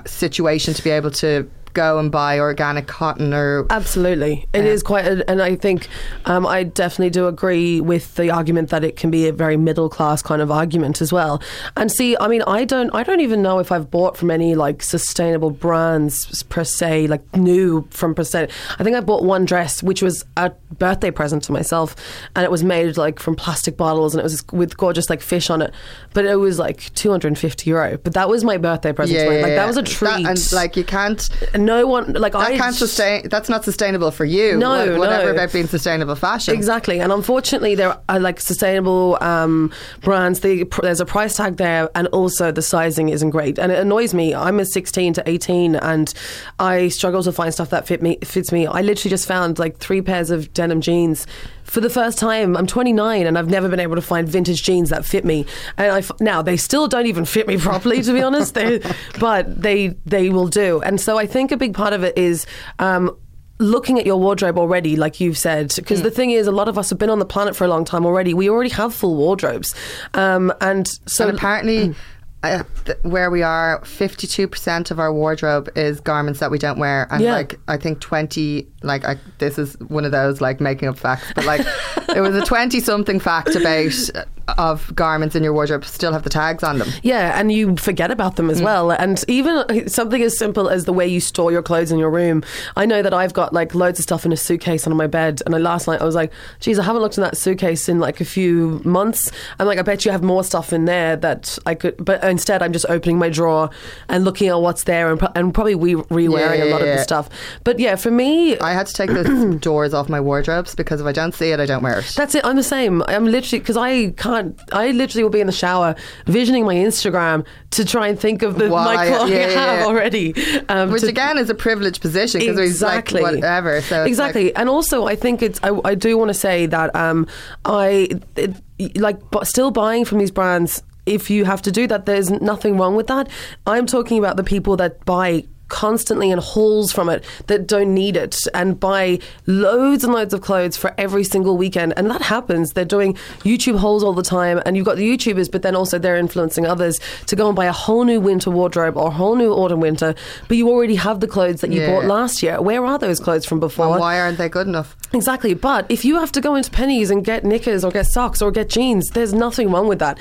situation to be able to go and buy organic cotton or Absolutely, it Yeah. is quite, a, and I think um, I definitely do agree with the argument that it can be a very middle class kind of argument as well. And see, I mean, I don't, I don't even know if I've bought from any like sustainable brands per se, like new from per se. I think I bought one dress which was a birthday present to myself, and it was made like from plastic bottles, and it was with gorgeous like fish on it, but it was like two hundred and fifty euro. But that was my birthday present. to my, like that was a treat. and like you can't And no one like that I can't sustain that's not sustainable for you No, Wha- whatever no. about being sustainable fashion Exactly, and unfortunately, there are like sustainable um, brands. They, there's a price tag there, and also the sizing isn't great, and it annoys me. I'm a 16 to 18, and I struggle to find stuff that fit me fits me. I literally just found like three pairs of denim jeans. For the first time, I'm 29 and I've never been able to find vintage jeans that fit me. And I f- now they still don't even fit me properly, to be honest. They, but they they will do. And so I think a big part of it is um, looking at your wardrobe already, like you've said, because the thing is, a lot of us have been on the planet for a long time already. We already have full wardrobes, um, and so and apparently uh, th- where we are 52% of our wardrobe is garments that we don't wear and Yeah. like i think 20 like I, this is one of those like making up facts but like it was a 20 something fact about of garments in your wardrobe still have the tags on them Yeah, and you forget about them as mm. well. And even uh, something as simple as the way you store your clothes in your room. I know that I've got like loads of stuff in a suitcase under my bed. And I, last night I was like, geez, I haven't looked in that suitcase in like a few months. I'm like, I bet you have more stuff in there that I could. But instead, I'm just opening my drawer and looking at what's there and, pro- and probably re- re-wearing Yeah, a lot yeah, of the stuff. But yeah, for me, i had to take the doors off my wardrobes because if i don't see it i don't wear it That's it. I'm the same. I'm literally because I can't. I literally will be in the shower visioning my Instagram to try and think of the While my I- clothing yeah, I have yeah. already. Um, which to- again is a privileged position because exactly like whatever so exactly, like- and also I think it's. I, I do want to say that um, I it, like but still buying from these brands. If you have to do that, there's nothing wrong with that. I'm talking about the people that buy constantly in hauls from it that don't need it and buy loads and loads of clothes for every single weekend. And that happens. They're doing youtube hauls all the time. And you've got the youtubers but then also they're influencing others to go and buy a whole new winter wardrobe or a whole new autumn winter. But you already have the clothes that you Yeah. bought last year. Where are those clothes from before? Well, why aren't they good enough? Exactly. But if you have to go into Penneys and get knickers or get socks or get jeans, there's nothing wrong with that.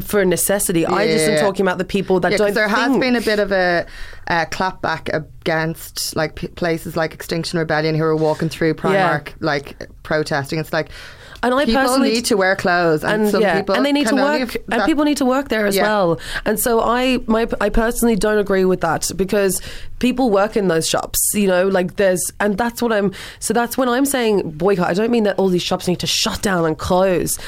For necessity. I just am talking about the people that Yeah, don't there has been a bit of a, a clapback against like p- places like Extinction Rebellion who are walking through Primark like protesting. It's like And I people personally- need to wear clothes, and, and some yeah, people and they need to work, and people need to work there as Yeah. well. And so I, my, I personally don't agree with that because people work in those shops. You know, like there's, and that's what I'm. So that's when I'm saying boycott. I don't mean that all these shops need to shut down and close.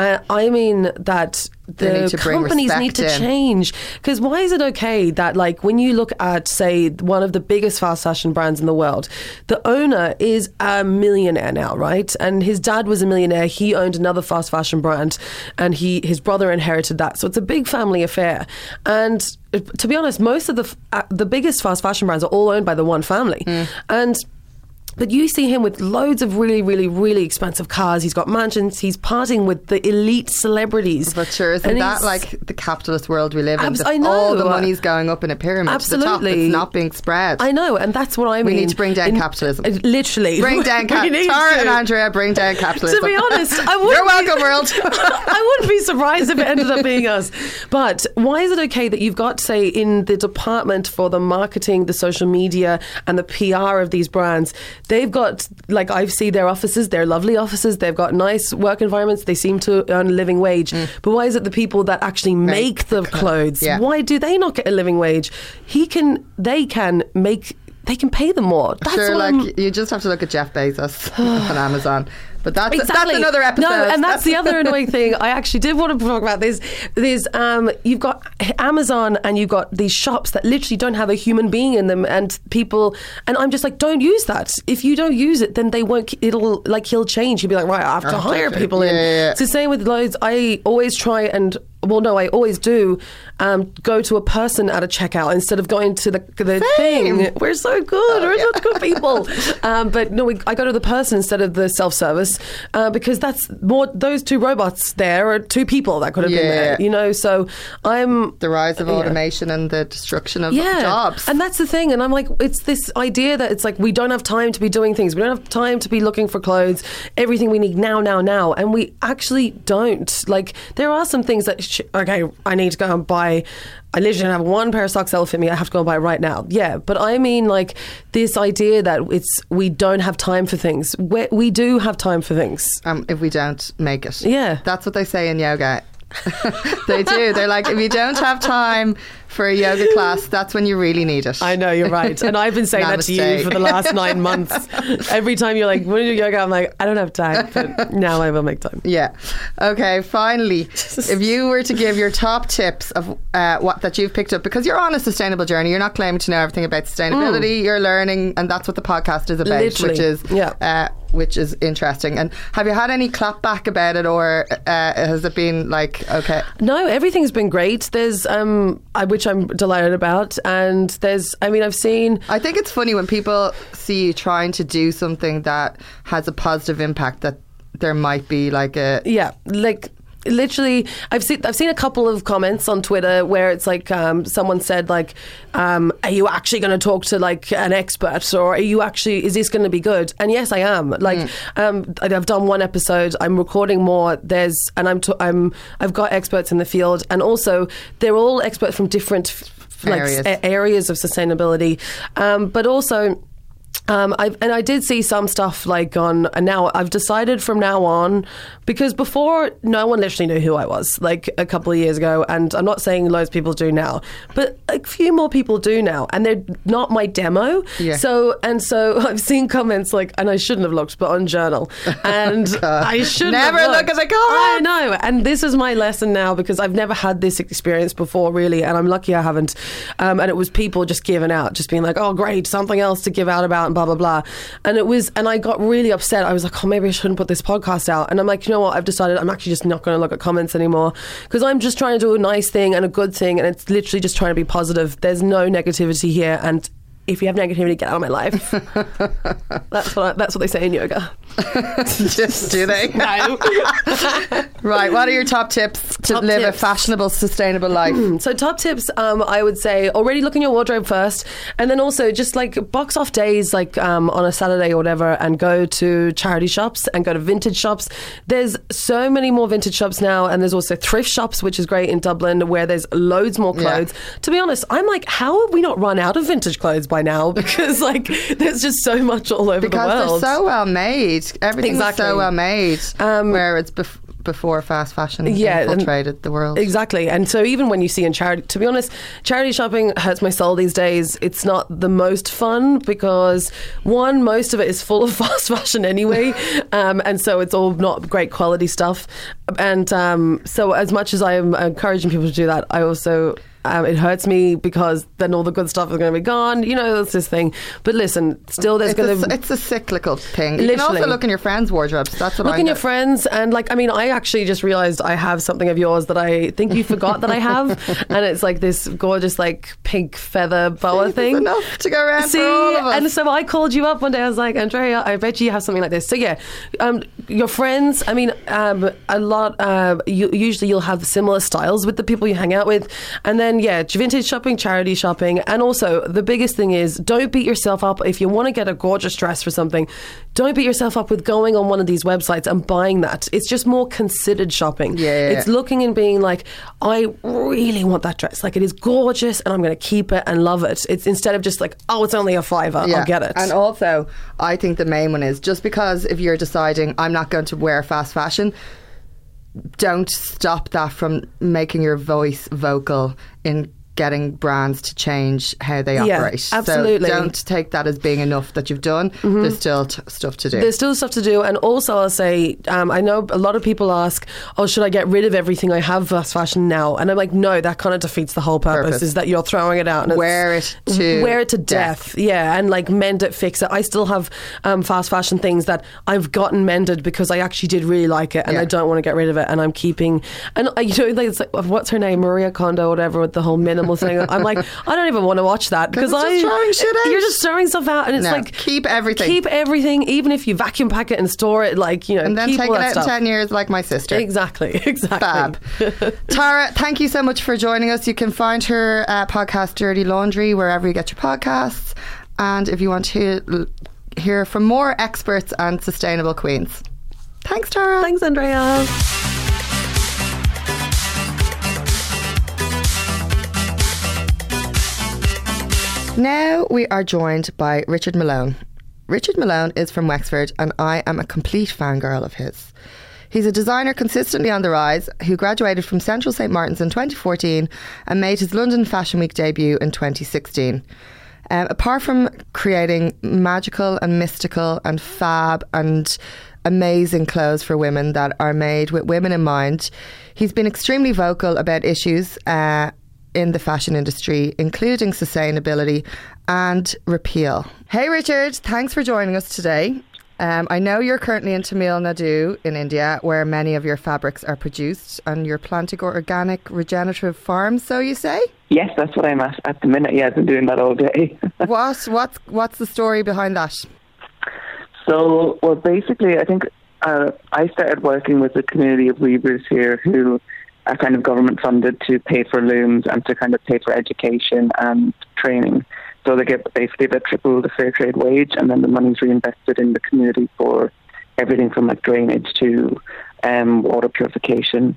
I, I mean that the need companies need to in. change. Because why is it okay that, like, when you look at, say, one of the biggest fast fashion brands in the world, the owner is a millionaire now, right? And his dad was a millionaire. He owned another fast fashion brand, and he his brother inherited that. So it's a big family affair. And uh, to be honest, most of the uh, the biggest fast fashion brands are all owned by the one family, Mm. and. But you see him with loads of really, really, really expensive cars. He's got mansions. He's partying with the elite celebrities. But sure, isn't And that like the capitalist world we live in? Abs- I know. All the money's going up in a pyramid to the top. Absolutely. It's not being spread. I know, and that's what I mean. We need to bring down capitalism. uh, Literally, Bring down We cap- need Tara to. and Andrea, bring down capitalism. To be honest, I wouldn't You're be- welcome, world. I wouldn't be surprised if it ended up being us. But why is it okay that you've got, say, in the department for the marketing, the social media, and the PR of these brands, they've got, like, I see their offices, they're lovely offices, they've got nice work environments, they seem to earn a living wage. Mm. But why is it the people that actually make, the clothes, Yeah. why do they not get a living wage? He can, they can make, they can pay them more. That's sure, like I'm- you just have to look at Jeff Bezos on Amazon. But that's that's Exactly. another episode. No, and that's the other annoying thing. I actually did want to talk about this. There's um, you've got Amazon and you've got these shops that literally don't have a human being in them, and people. And I'm just like, don't use that. If you don't use it, then they won't. It'll like he'll change. He'll be like, right, I have to to hire people in. Yeah, yeah, yeah. It's the same with loads. I always try and. Well, no, I always do um, go to a person at a checkout instead of going to the, the Same. thing. We're so good. We're such good people. Um, but no, we, I go to the person instead of the self service uh, because that's more. Those two robots there are two people that could have been Yeah. there. You know, so I'm the rise of Yeah. automation and the destruction of yeah, jobs. and that's the thing. And I'm like, it's this idea that it's like we don't have time to be doing things. We don't have time to be looking for clothes. Everything we need now, now, now, and we actually don't. Like there are some things that sh- okay, I need to go and buy. I literally have one pair of socks that'll fit me. I have to go and buy it right now. Yeah, but I mean like this idea that it's we don't have time for things. we we do have time for things. um, if we don't make it. Yeah. That's what they say in yoga. they do. They're like, if you don't have time for a yoga class, that's when you really need it. I know you're right, and I've been saying that to you for the last nine months. Every time you're like, "Want to do yoga?" I'm like, "I don't have time," but now I will make time. Yeah. Okay. Finally, if you were to give your top tips of uh, what that you've picked up, because you're on a sustainable journey, you're not claiming to know everything about sustainability. You're learning, and that's what the podcast is about, Mm. Literally. which is Yeah. uh, which is interesting. And have you had any clapback about it, or uh, has it been like okay? No, everything's been great. There's, um, I, which I'm delighted about, and there's, I mean, I've seen. I think it's funny when people see you trying to do something that has a positive impact that there might be like a Yeah, like literally i've seen i've seen a couple of comments on twitter where it's like um, someone said like um, are you actually going to talk to like an expert or are you actually is this going to be good? And yes i am. Like um, I- i've done one episode. I'm recording more. There's and i'm t- i'm i've got experts in the field and also they're all experts from different f- like Areas. a- areas of sustainability. Um, but also um, and I did see some stuff like on, and now I've decided from now on, because before no one literally knew who I was, like a couple of years ago, and I'm not saying loads of people do now, but a few more people do now, and they're not my demo. Yeah. So, and so I've seen comments like, and I shouldn't have looked, but on Journal, and I should Never look at the comments. I know, and this is my lesson now because I've never had this experience before, really, and I'm lucky I haven't. Um, and it was people just giving out, just being like, "Oh, great, something else to give out about," and blah blah blah. And it was, and I got really upset. I was like, "Oh, maybe I shouldn't put this podcast out." And I'm like, you know what? I've decided I'm actually just not going to look at comments anymore because I'm just trying to do a nice thing and a good thing, and it's literally just trying to be positive. There's no negativity here, and if you have negativity, get out of my life. that's what I, that's what they say in yoga. Just do they? No. right. What are your top tips to Top live a fashionable, sustainable life? So top tips, um, I would say already look in your wardrobe first, and then also just like box off days, like um, on a Saturday or whatever, and go to charity shops and go to vintage shops. There's so many more vintage shops now, and there's also thrift shops, which is great in Dublin, where there's loads more Yeah. clothes. To be honest, I'm like, how have we not run out of vintage clothes by now? Because like, there's just so much all over Because the world. they're so well made. Everything's Exactly. so well made. Um, where it's bef- before fast fashion Yeah, infiltrated the world. Exactly. And so even when you see in charity, to be honest, charity shopping hurts my soul these days. It's not the most fun because one, most of it is full of fast fashion anyway. um, and so it's all not great quality stuff. And um, so as much as I am encouraging people to do that, I also. Um, it hurts me because then all the good stuff is going to be gone. You know, that's this thing. But listen, still there's It's going to it's a cyclical thing. You can also Literally. look in your friends' wardrobes. That's what Look I'm in your friends, and like, I mean, I actually just realized I have something of yours that I think you forgot that I have, and it's like this gorgeous, like pink feather boa It's thing. enough to go around See, for all of us. and so I called you up one day. I was like, Andrea, I bet you have something like this. So yeah, um, your friends. I mean, um, a lot. Uh, you, usually, you'll have similar styles with the people you hang out with, and then yeah, vintage shopping, charity shopping, and also the biggest thing is don't beat yourself up if you want to get a gorgeous dress for something. Don't beat yourself up with going on one of these websites and buying that. It's just more considered shopping. Yeah, yeah, it's looking and being like, I really want that dress. Like it is gorgeous, and I'm going to keep it and love it. It's instead of just like, oh, it's only a fiver. I'll get it. And also, I think the main one is just because if you're deciding I'm not going to wear fast fashion, don't stop that from making your voice vocal in getting brands to change how they Yeah, operate. absolutely. So don't take that as being enough that you've done. There's still t- stuff to do. There's still stuff to do, and also I'll say, um, I know a lot of people ask, "Oh, should I get rid of everything I have fast fashion now?" And I'm like, no, that kind of defeats the whole purpose. Purpose. Is that you're throwing it out and Wear it to wear it to death. Yeah, and like mend it, fix it. I still have um, fast fashion things that I've gotten mended because I actually did really like it, and Yeah. I don't want to get rid of it, and I'm keeping. And uh, you know, like, it's like what's her name, Maria Kondo, whatever, with the whole minimal thing. I'm like, I don't even want to watch that because I just throwing shit out. You're just throwing stuff out, and it's No, like keep everything. keep everything, even if you vacuum pack it and store it, like you know, and then take it out stuff. in 10 years like my sister. Exactly, exactly. Fab. Tara, thank you so much for joining us. You can find her uh, podcast, Dirty Laundry, wherever you get your podcasts. And if you want to hear, hear from more experts and sustainable queens. Thanks, Tara. Thanks, Andrea. Now we are joined by Richard Malone. Richard Malone is from Wexford, and I am a complete fangirl of his. He's a designer consistently on the rise who graduated from Central St Martin's in 2014 and made his London Fashion Week debut in 2016. Um, apart from creating magical and mystical and fab and amazing clothes for women that are made with women in mind, he's been extremely vocal about issues uh, in the fashion industry, including sustainability and repeal. Hey, Richard, thanks for joining us today. Um, I know you're currently in Tamil Nadu in India, where many of your fabrics are produced, and you're planting organic regenerative farms. So you say? Yes, that's what I'm at at the minute. Yeah, I've been doing that all day. what? What's what's the story behind that? so, well, basically, I think uh, I started working with a community of weavers here who kind of government funded to pay for looms and to kind of pay for education and training. So they get basically about triple the fair trade wage, and then the money's reinvested in the community for everything from like drainage to um, water purification.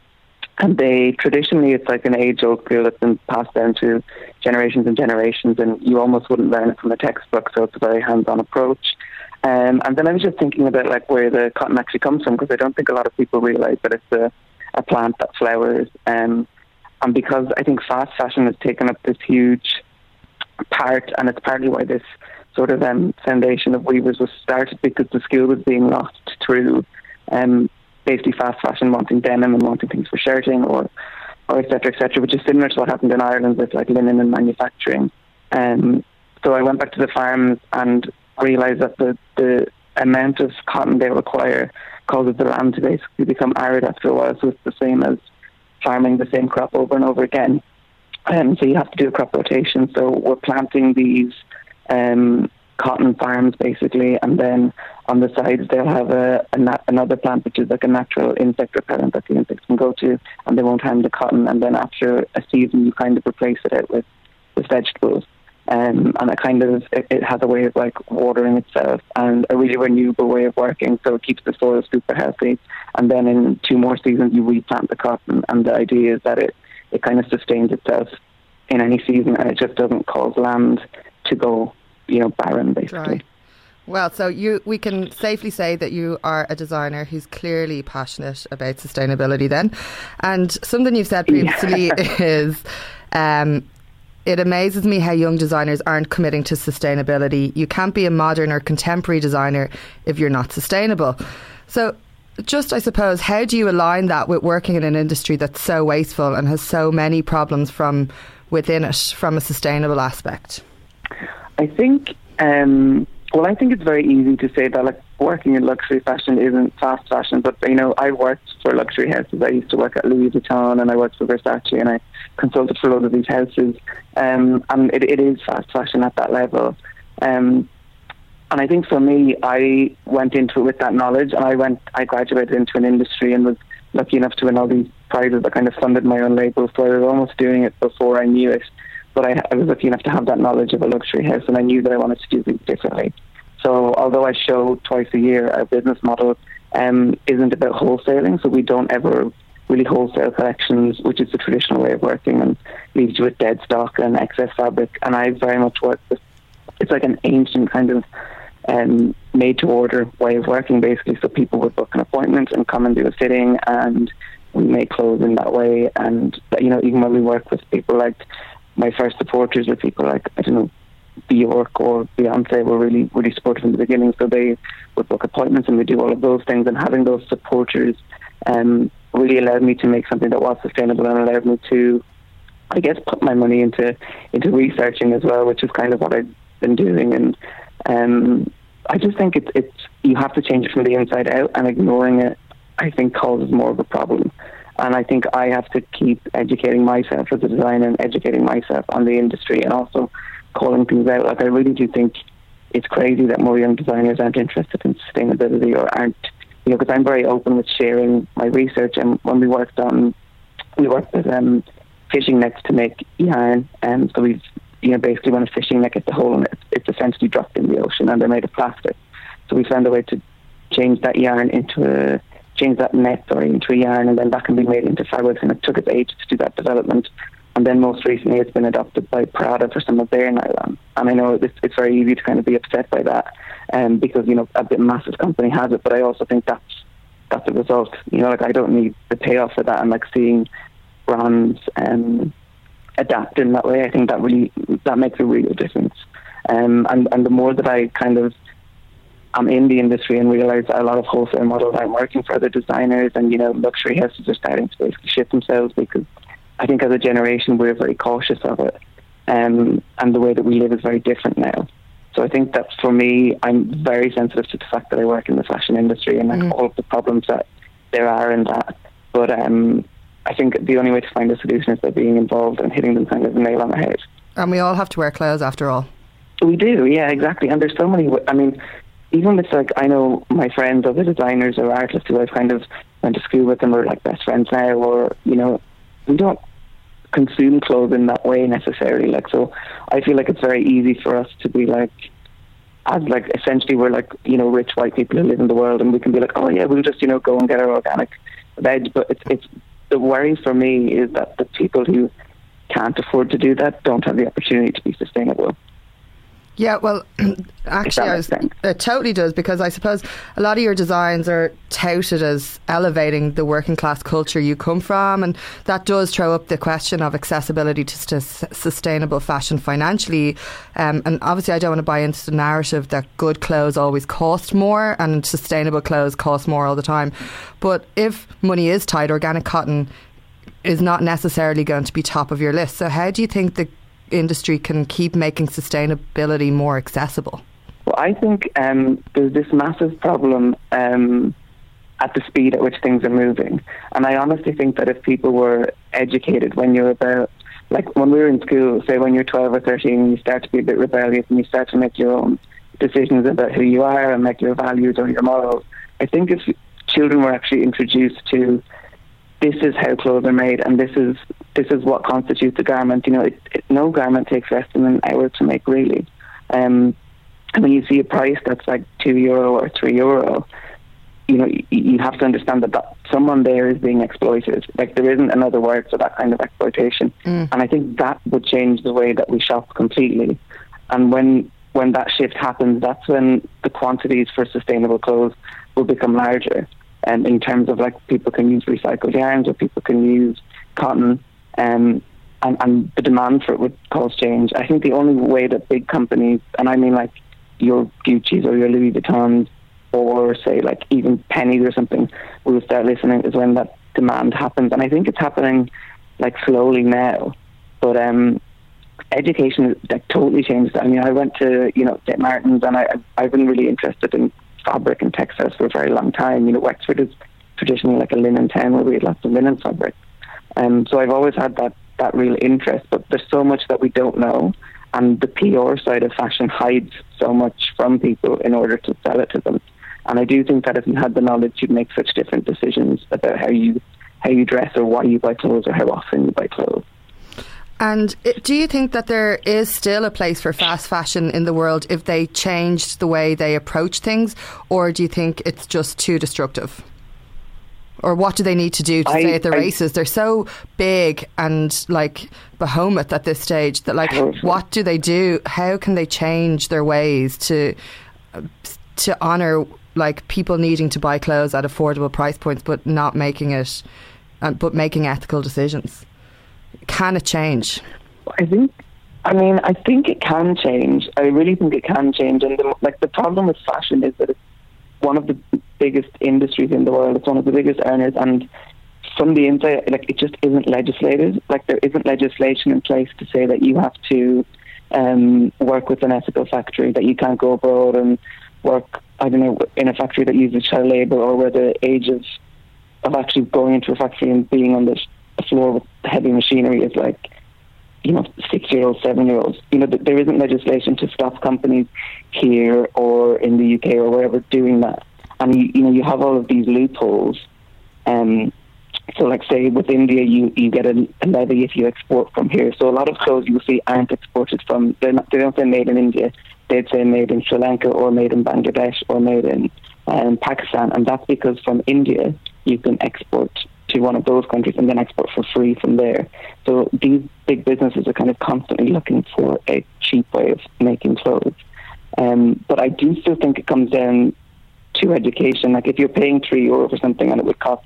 And they traditionally, it's like an age old skill that's been passed down to generations and generations, and you almost wouldn't learn it from a textbook. So it's a very hands on approach. Um, and then I was just thinking about like where the cotton actually comes from, because I don't think a lot of people realize that it's a, a plant that flowers. Um, and because I think fast fashion has taken up this huge part, and it's partly why this sort of um, foundation of weavers was started because the skill was being lost through um, basically fast fashion wanting denim and wanting things for shirting or or et cetera, et cetera, which is similar to what happened in Ireland with like linen and manufacturing. Um, so I went back to the farms and realised that the, the amount of cotton they require causes the land to basically become arid after a while. So it's the same as farming the same crop over and over again. Um, so you have to do a crop rotation. So we're planting these um, cotton farms basically, and then on the sides they'll have a, a another plant which is like a natural insect repellent that the insects can go to, and they won't harm the cotton. And then after a season, you kind of replace it out with with vegetables. Um, and it kind of it, it, has a way of like watering itself and a really renewable way of working, so it keeps the soil super healthy. And then in two more seasons, you replant the cotton, and the idea is that it it kind of sustains itself in any season, and it just doesn't cause land to go, you know, barren basically. Right. Well, so you we can safely say that you are a designer who's clearly passionate about sustainability then. And something you've said previously yeah. is um, it amazes me how young designers aren't committing to sustainability. You can't be a modern or contemporary designer if you're not sustainable. So just I suppose how do you align that with working in an industry that's so wasteful and has so many problems from within it from a sustainable aspect? I think um, well, I think it's very easy to say that like working in luxury fashion isn't fast fashion, but you know, I worked for luxury houses. I used to work at Louis Vuitton and I worked for Versace and I consulted for a lot of these houses. Um, and it, it is fast fashion at that level. Um, and I think for me, I went into it with that knowledge and I went, I graduated into an industry and was lucky enough to win all these prizes that kind of funded my own label. So I was almost doing it before I knew it but I, I was lucky enough to have that knowledge of a luxury house, and I knew that I wanted to do things differently. So, although I show twice a year, our business model um, isn't about wholesaling, so we don't ever really wholesale collections, which is the traditional way of working, and leaves you with dead stock and excess fabric. And I very much work with it's like an ancient kind of um, made to order way of working, basically. So people would book an appointment and come and do a fitting, and we make clothes in that way. And you know, even when we work with people like my first supporters were people like I don't know Bjork or Beyonce were really really supportive in the beginning, so they would book appointments and we do all of those things. And having those supporters um, really allowed me to make something that was sustainable and allowed me to, I guess, put my money into into researching as well, which is kind of what I've been doing. And um, I just think it's it's you have to change it from the inside out, and ignoring it, I think, causes more of a problem. And I think I have to keep educating myself as a designer and educating myself on the industry and also calling things out. Like I really do think it's crazy that more young designers aren't interested in sustainability or aren't, you know, because I'm very open with sharing my research. And when we worked on, we worked with um, fishing nets to make yarn, and so we've, you know, basically when a fishing net gets a hole in it, it's essentially dropped in the ocean, and they're made of plastic. So we found a way to change that yarn into a change that net or into a yarn, and then that can be made into fabrics. And it took us ages to do that development. And then most recently, it's been adopted by Prada for some of their nylon. And I know it's, it's very easy to kind of be upset by that, um, because you know a bit massive company has it. But I also think that's that's the result. You know, like I don't need the payoff for that. And like seeing brands um, adapt in that way, I think that really that makes a real difference. Um, and and the more that I kind of I'm in the industry and realize a lot of wholesale models aren't working for other designers, and you know, luxury houses are starting to basically ship themselves because I think as a generation we're very cautious of it, um, and the way that we live is very different now. So I think that for me, I'm very sensitive to the fact that I work in the fashion industry and like mm. all of the problems that there are in that. But um, I think the only way to find a solution is by being involved and hitting them kind of the nail on the head. And we all have to wear clothes after all. We do, yeah, exactly. And there's so many. I mean, even with like I know my friends, other designers or artists who I've kind of went to school with them or like best friends now, or you know, we don't consume clothing that way necessarily. Like so, I feel like it's very easy for us to be like, as like essentially we're like you know rich white people who live in the world, and we can be like, oh yeah, we'll just you know go and get our organic veg. But it's it's the worry for me is that the people who can't afford to do that don't have the opportunity to be sustainable. Yeah, well, actually, was, it totally does because I suppose a lot of your designs are touted as elevating the working class culture you come from, and that does throw up the question of accessibility to, to sustainable fashion financially. Um, and obviously, I don't want to buy into the narrative that good clothes always cost more and sustainable clothes cost more all the time. But if money is tight, organic cotton is not necessarily going to be top of your list. So, how do you think the industry can keep making sustainability more accessible? Well, I think um, there's this massive problem um, at the speed at which things are moving. And I honestly think that if people were educated when you're about, like when we were in school, say when you're 12 or 13 and you start to be a bit rebellious and you start to make your own decisions about who you are and like your values or your morals. I think if children were actually introduced to this is how clothes are made and this is this is what constitutes a garment. You know, it, it, no garment takes less than an hour to make, really. Um, and when you see a price that's like two euro or three euro, you know, you, you have to understand that, that someone there is being exploited. Like there isn't another word for that kind of exploitation. Mm. And I think that would change the way that we shop completely. And when when that shift happens, that's when the quantities for sustainable clothes will become larger. And in terms of like people can use recycled yarns or people can use cotton, um, and, and the demand for it would cause change. I think the only way that big companies, and I mean like your Gucci's or your Louis Vuittons, or say like even Penneys or something, will start listening is when that demand happens. And I think it's happening like slowly now. But um, education like totally changed. I mean, I went to you know St Martin's, and I I've been really interested in fabric and textiles for a very long time. You know, Wexford is traditionally like a linen town where we had lots of linen fabric, and so I've always had that that real interest. But there's so much that we don't know, and the PR side of fashion hides so much from people in order to sell it to them. And I do think that if you had the knowledge, you'd make such different decisions about how you how you dress or why you buy clothes or how often you buy clothes. And do you think that there is still a place for fast fashion in the world if they changed the way they approach things, or do you think it's just too destructive? Or what do they need to do to I- stay at the I- races? They're so big and like behemoth at this stage that like what do they do? How can they change their ways to to honor like people needing to buy clothes at affordable price points, but not making it, uh, but making ethical decisions? Can it change? I think. I mean, I think it can change. I really think it can change. And the, like the problem with fashion is that it's one of the biggest industries in the world. It's one of the biggest earners, and from the inside, like it just isn't legislated. Like there isn't legislation in place to say that you have to um, work with an ethical factory, that you can't go abroad and work. I don't know in a factory that uses child labour, or where the age of of actually going into a factory and being on the, the floor with heavy machinery is like you know, six year olds, seven year olds. You know, there isn't legislation to stop companies here or in the UK or wherever doing that. And you, you know, you have all of these loopholes. Um, so, like, say with India, you, you get a, a levy if you export from here. So, a lot of clothes you see aren't exported from. They're not, they don't say made in India. They'd say made in Sri Lanka or made in Bangladesh or made in um, Pakistan, and that's because from India you can export to one of those countries and then export for free from there. So these big businesses are kind of constantly looking for a cheap way of making clothes. Um, but I do still think it comes down to education. Like if you're paying three euro for something and it would cost,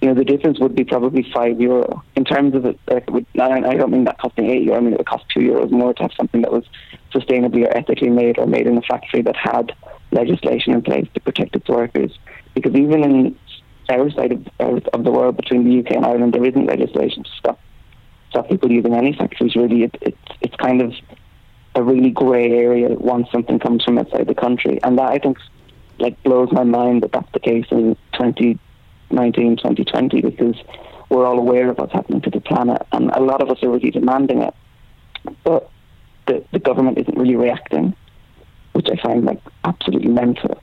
you know, the difference would be probably five euro in terms of it. Like it would, I don't mean that costing eight euro. I mean it would cost two euros more to have something that was sustainably or ethically made or made in a factory that had legislation in place to protect its workers. Because even in our side of, of of the world, between the UK and Ireland, there isn't legislation to stop stop people using any factories. Really, it, it's it's kind of a really grey area once something comes from outside the country, and that I think like blows my mind that that's the case in 2019, 2020, because we're all aware of what's happening to the planet, and a lot of us are really demanding it, but the the government isn't really reacting, which I find like absolutely mental.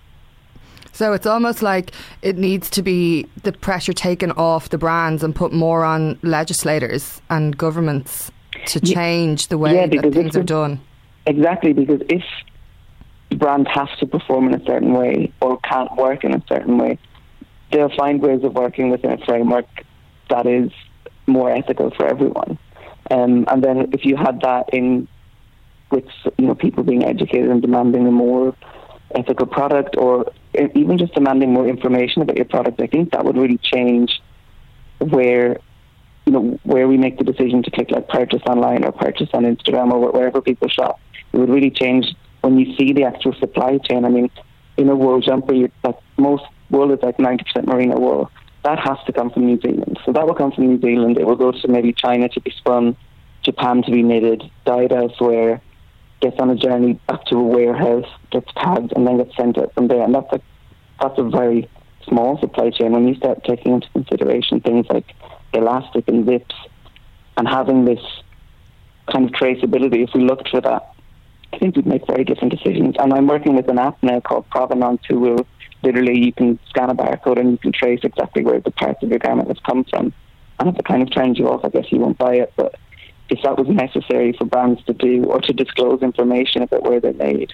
So it's almost like it needs to be the pressure taken off the brands and put more on legislators and governments to change the way yeah, that things are done. Exactly, because if the brand has to perform in a certain way or can't work in a certain way, they'll find ways of working within a framework that is more ethical for everyone. Um, and then if you had that in with you know people being educated and demanding a more ethical product, or even just demanding more information about your product, I think that would really change where you know where we make the decision to click like purchase online or purchase on Instagram or wherever people shop. It would really change when you see the actual supply chain. I mean, in a wool jumper, you like most wool is like ninety percent merino wool. That has to come from New Zealand. So that will come from New Zealand. It will go to maybe China to be spun, Japan to be knitted, dyed elsewhere, gets on a journey back to a warehouse, gets tagged, and then gets sent out from there. And that's a that's a very small supply chain. When you start taking into consideration things like elastic and zips, and having this kind of traceability, if we looked for that I think we'd make very different decisions. And I'm working with an app now called Provenance, who will literally you can scan a barcode and you can trace exactly where the parts of your garment has come from. And if it kind of turns you off, I guess you won't buy it. But if that was necessary for brands to do or to disclose information about where they're made,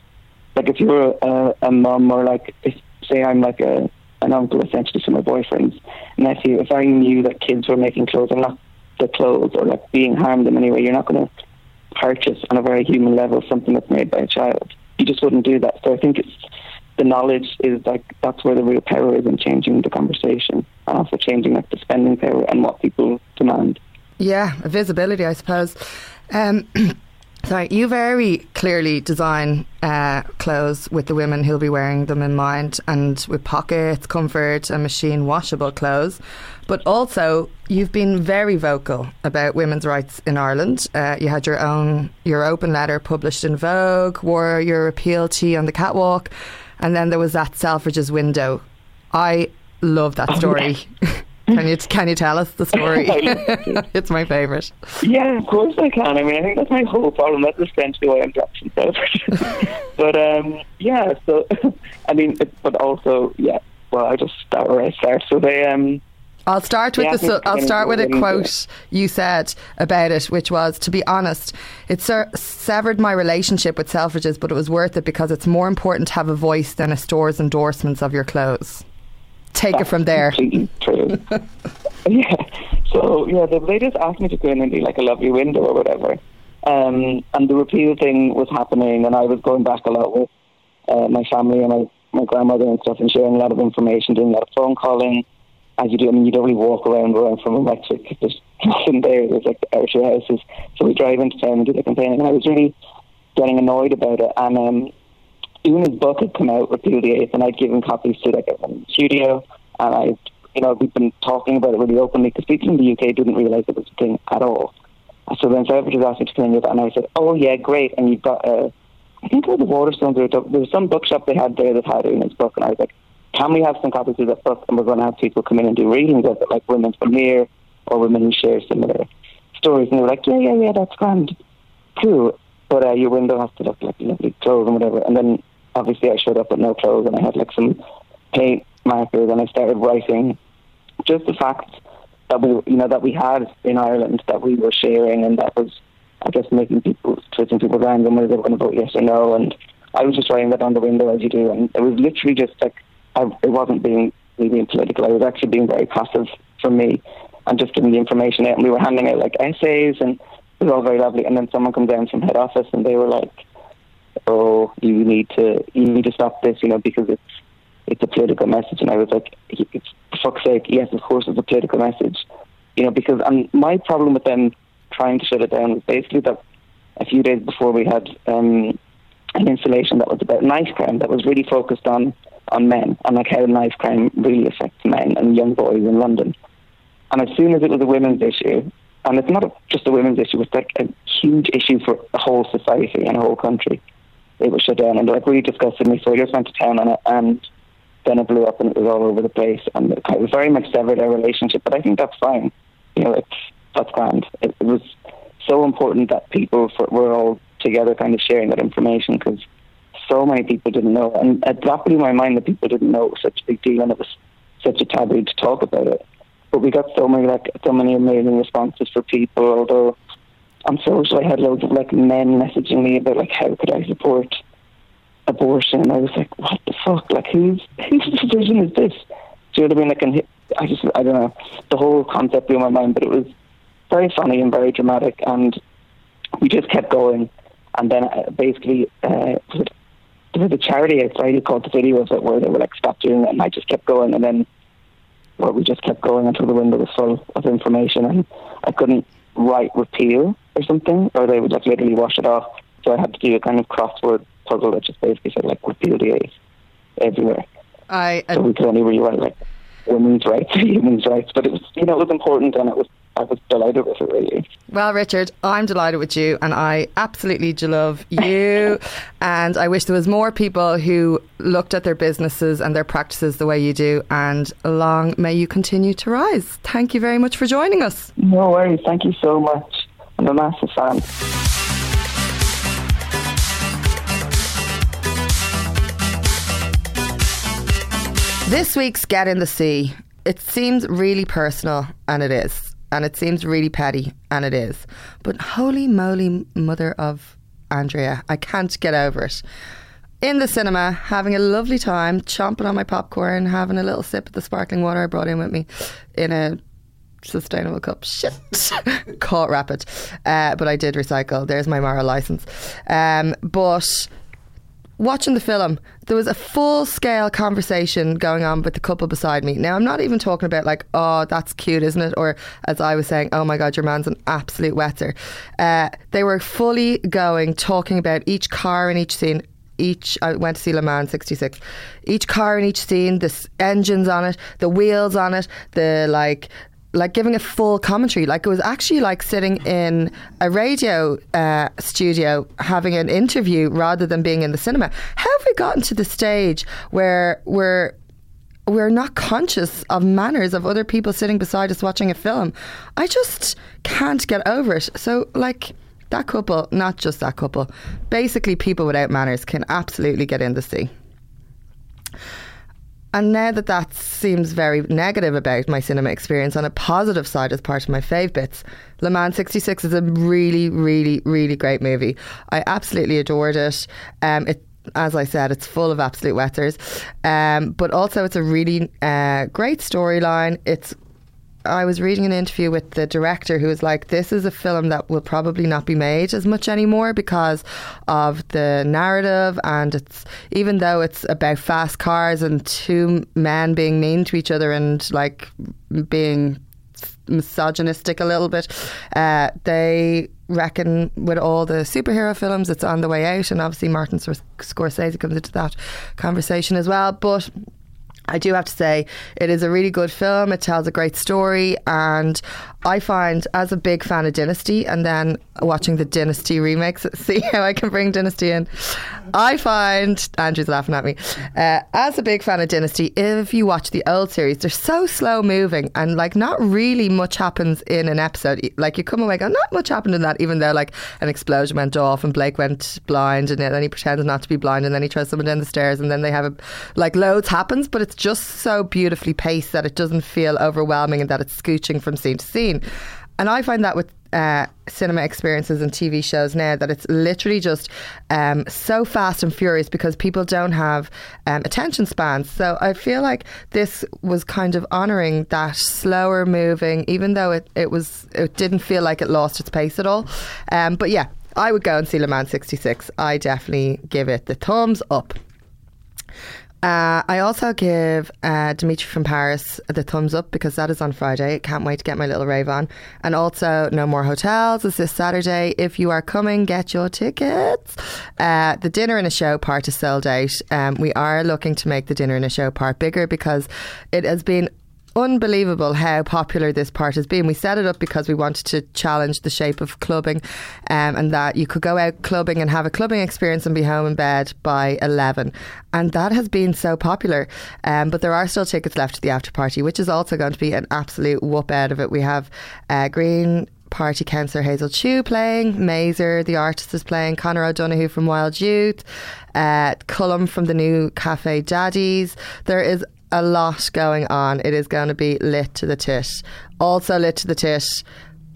like if you're a, a mum or like if, say I'm like a an uncle essentially to my boyfriend's nephew, if I knew that kids were making clothes and not the clothes or like being harmed in any way, you're not going to purchase on a very human level something that's made by a child. You just wouldn't do that. So I think it's the knowledge is like that's where the real power is in changing the conversation and also changing like the spending power and what people demand. Yeah, visibility, I suppose. Um, sorry, you very clearly design uh, clothes with the women who'll be wearing them in mind, and with pockets, comfort, and machine washable clothes. But also, you've been very vocal about women's rights in Ireland. Uh, you had your own your open letter published in Vogue, wore your appeal tee on the catwalk, and then there was that Selfridges window. I love that story. Can you can you tell us the story? it's my favourite. Yeah, of course I can. I mean, I think that's my whole problem. That's essentially why I'm dropping Selfridges. but um, yeah, so I mean, it, but also yeah. Well, I just start where I start. So they um. I'll start with Yeah, the. I'll start with a quote you said about it, which was, "To be honest, it ser- severed my relationship with Selfridges, but it was worth it because it's more important to have a voice than a store's endorsements of your clothes." Take it from there. completely true. yeah. So yeah, they, they just asked me to go in and do like a lovely window or whatever. Um, and the repeal thing was happening, and I was going back a lot with uh, my family and my my grandmother and stuff, and sharing a lot of information, doing a lot of phone calling. As you do, I mean, you don't really walk around around from electric. There's nothing there. There's like outer houses. So we drive into town and do the campaigning. And I was really getting annoyed about it. And um, Una's book had come out, Repeal the Eighth, and I'd given copies to like everyone in the studio, and I, you know, we've been talking about it really openly because people in the UK didn't realise it was a thing at all. So then Selfridges asked me to in with it, and I said, "Oh yeah, great." And you've got, uh, I think it was the Waterstones there was some bookshop they had there that had Una's book, and I was like, "Can we have some copies of that book?" And we're going to have people come in and do readings of it, like women from here or women who share similar stories. And they were like, "Yeah, yeah, yeah, that's grand, cool." But uh, your window has to look like lovely clothes and whatever. And then obviously I showed up with no clothes and I had like some paint markers and I started writing. Just the fact that we you know that we had in Ireland that we were sharing and that was I guess making people twisting people's arms and whether they were going to vote yes or no. And I was just writing that on the window as you do. And it was literally just like I, it wasn't being me being political. I was actually being very passive for me and just giving the information out. And we were handing out like essays and it was all very lovely. And then someone comes down from head office and they were like oh, you need to you need to stop this, you know, because it's it's a political message. And I was like, it's for fuck's sake, yes, of course, it's a political message, you know, because and my problem with them trying to shut it down was basically that a few days before we had um, an installation that was about knife crime that was really focused on on men and like how knife crime really affects men and young boys in London. And as soon as it was a women's issue, and it's not a, just a women's issue, it's like a huge issue for the whole society and the whole country it was shut down and like disgusted me. So I just went to town on it and then it blew up and it was all over the place and it was very much severed our relationship. But I think that's fine. You know, it's that's grand. It, it was so important that people for, were all together, kind of sharing that information because so many people didn't know, and that blew my mind that people didn't know it was such a big deal and it was such a taboo to talk about it. But we got so many like so many amazing responses for people, although on social, I had loads of like men messaging me about like how could I support abortion, and I was like, what the fuck? Like whose whose decision is this? Do you know what I mean? Like, and I just I don't know. The whole concept blew my mind, but it was very funny and very dramatic, and we just kept going. And then uh, basically, uh, there was a charity outside caught the video of it where they were like, stop doing it, and I just kept going, and then well, we just kept going until the window was full of information, and I couldn't write repeal or something, or they would like literally wash it off. So I had to do a kind of crossword puzzle that just basically said like eight everywhere. I So we could only really write like women's rights, human's rights, but it was you know it was important and it was I was delighted with it really. Well, Richard, I'm delighted with you, and I absolutely love you. and I wish there was more people who looked at their businesses and their practices the way you do. And long may you continue to rise. Thank you very much for joining us. No worries, thank you so much. I'm a massive fan. This week's Get in the Sea. It seems really personal, and it is. And it seems really petty, and it is. But holy moly, mother of Andrea, I can't get over it in the cinema, having a lovely time, chomping on my popcorn, having a little sip of the sparkling water I brought in with me in a sustainable cup. Shit. Caught rapid. Uh, but I did recycle. There's my moral license. Um, but watching the film, there was a full scale conversation going on with the couple beside me. Now, I'm not even talking about like, oh, that's cute, isn't it? Or as I was saying, oh my God, your man's an absolute wetter. Uh, they were fully going, talking about each car in each scene. Each, I went to see Le Mans 66. Each car in each scene, the engines on it, the wheels on it, the like, like giving a full commentary. Like it was actually like sitting in a radio uh, studio having an interview rather than being in the cinema. How have we gotten to the stage where we're we're not conscious of manners of other people sitting beside us watching a film? I just can't get over it. So like. That couple, not just that couple, basically people without manners can absolutely get in the sea. And now that that seems very negative about my cinema experience, on a positive side, as part of my fave bits, Le Mans 66 is a really, really, really great movie. I absolutely adored it. Um, it as I said, it's full of absolute wetters, um, but also it's a really uh, great storyline. It's I was reading an interview with the director who was like, This is a film that will probably not be made as much anymore because of the narrative. And it's even though it's about fast cars and two men being mean to each other and like being misogynistic a little bit, uh, they reckon with all the superhero films, it's on the way out. And obviously, Martin Scorsese comes into that conversation as well. But I do have to say, it is a really good film. It tells a great story, and I find, as a big fan of Dynasty, and then watching the Dynasty remakes, see how I can bring Dynasty in. I find Andrew's laughing at me. Uh, as a big fan of Dynasty, if you watch the old series, they're so slow moving, and like not really much happens in an episode. Like you come away, going, not much happened in that, even though like an explosion went off and Blake went blind, and then he pretends not to be blind, and then he throws someone down the stairs, and then they have a like loads happens, but it's just so beautifully paced that it doesn't feel overwhelming and that it's scooching from scene to scene. And I find that with uh, cinema experiences and TV shows now that it's literally just um, so fast and furious because people don't have um, attention spans. So I feel like this was kind of honouring that slower moving, even though it, it was it didn't feel like it lost its pace at all. Um, but yeah, I would go and see Le Mans 66. I definitely give it the thumbs up. Uh, I also give uh, Dimitri from Paris the thumbs up because that is on Friday. Can't wait to get my little rave on. And also, No More Hotels is this Saturday. If you are coming, get your tickets. Uh, the dinner and a show part is sold out. Um, we are looking to make the dinner and a show part bigger because it has been unbelievable how popular this part has been. We set it up because we wanted to challenge the shape of clubbing um, and that you could go out clubbing and have a clubbing experience and be home in bed by 11. And that has been so popular. Um, but there are still tickets left to the after party, which is also going to be an absolute whoop out of it. We have uh, Green Party councillor Hazel Chu playing, Mazer, the artist, is playing, Conor O'Donoghue from Wild Youth, uh, Cullum from the new Cafe Daddies. There is a lot going on. It is going to be lit to the tit. Also lit to the tit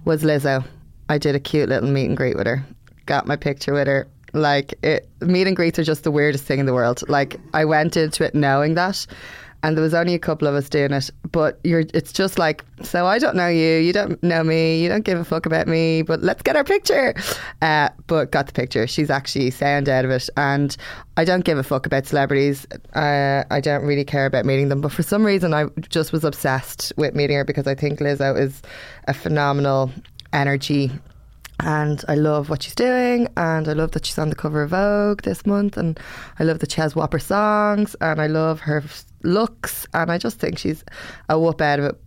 was Lizzo. I did a cute little meet and greet with her. Got my picture with her. Like it, meet and greets are just the weirdest thing in the world. Like I went into it knowing that, and there was only a couple of us doing it. But you're, it's just like, so I don't know you, you don't know me, you don't give a fuck about me, but let's get our picture. Uh, but got the picture. She's actually sound out of it, and I don't give a fuck about celebrities. Uh, I don't really care about meeting them, but for some reason, I just was obsessed with meeting her because I think Lizzo is a phenomenal energy and I love what she's doing, and I love that she's on the cover of Vogue this month, and I love she has Whopper songs, and I love her looks, and I just think she's a whoop out of it,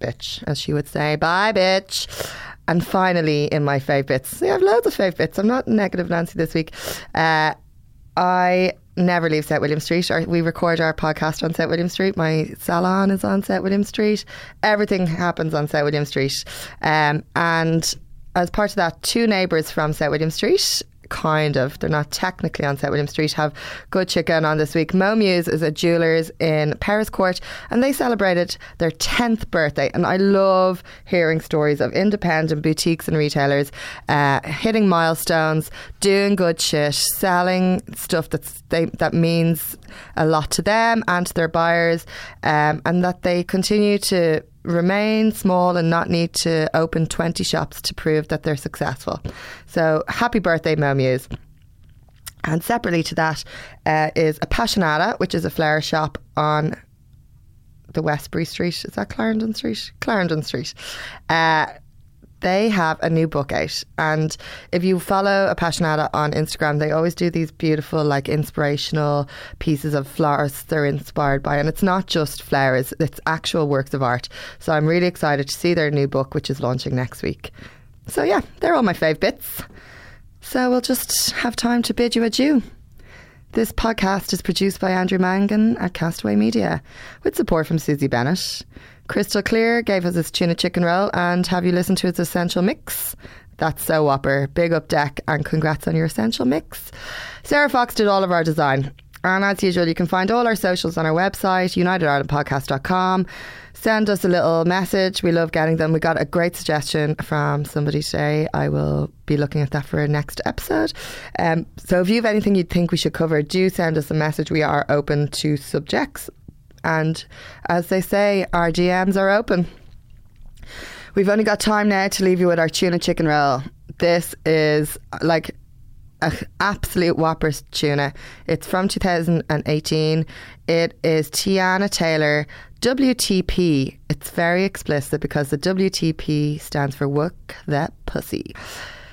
bitch, as she would say. Bye, bitch. And finally, in my fave bits, see, I have loads of fave bits. I'm not negative Nancy this week. Uh, I never leave St. William Street. We record our podcast on St. William Street. My salon is on St. William Street. Everything happens on St. William Street. Um, and as part of that, two neighbours from South William Street kind of. They're not technically on St William Street. Have good chicken on this week. Mo Muse is a jewelers in Powerscourt, and they celebrated their tenth birthday. And I love hearing stories of independent boutiques and retailers uh, hitting milestones, doing good shit, selling stuff that's they, that means a lot to them and to their buyers, um, and that they continue to remain small and not need to open 20 shops to prove that they're successful. So, happy birthday, Muse. And separately to that uh, is Appassionata, which is a flower shop on the Westbury Street. Is that Clarendon Street? Clarendon Street. Uh, they have a new book out. And if you follow Appassionata on Instagram, they always do these beautiful, like inspirational pieces of flowers they're inspired by. And it's not just flowers, it's actual works of art. So I'm really excited to see their new book, which is launching next week. So yeah, they're all my fave bits. So we'll just have time to bid you adieu. This podcast is produced by Andrew Mangan at Castaway Media, with support from Susie Bennett. Krystal Klear gave us his tuna chicken roll, and have you listened to his essential mix? That's so whopper. Big up deck, and congrats on your essential mix. Sarah Fox did all of our design. And as usual, you can find all our socials on our website, unitedirelandpodcast.com. Send us a little message. We love getting them. We got a great suggestion from somebody today. I will be looking at that for a next episode. Um, so if you have anything you think we should cover, do send us a message. We are open to subjects. And as they say, our DMs are open. We've only got time now to leave you with our tuna chicken roll. This is like an absolute whopper tuna. It's from 2018. It is Teyana Taylor WTP. It's very explicit because the WTP stands for Work That Pussy.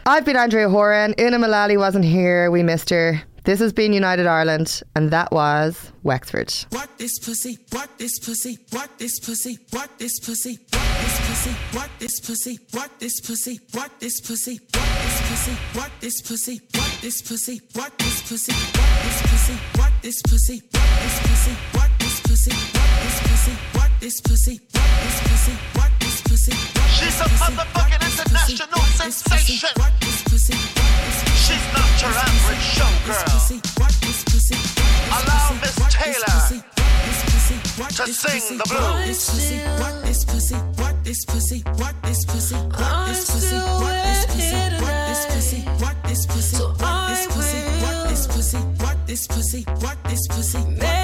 I've been Andrea Horan. Una Mullally wasn't here. We missed her. This has been United Ireland, and that was Wexford. What this pussy, what this pussy, what this pussy, what this pussy, what this pussy, what this pussy, what this pussy, what this pussy, what this pussy, what this pussy, what this pussy, what this pussy, what this pussy, what this pussy, what this pussy, what this pussy, what is pussy, what this pussy, what is pussy, what this pussy, She's a motherfucking international sensation. What this pussy, She's not your average showgirl. Allow Miss Taylor to sing the blues. What this pussy, what this pussy, what this pussy, what this pussy, what this pussy, what this pussy, what this pussy, what this pussy, what this pussy, what this pussy, what this pussy,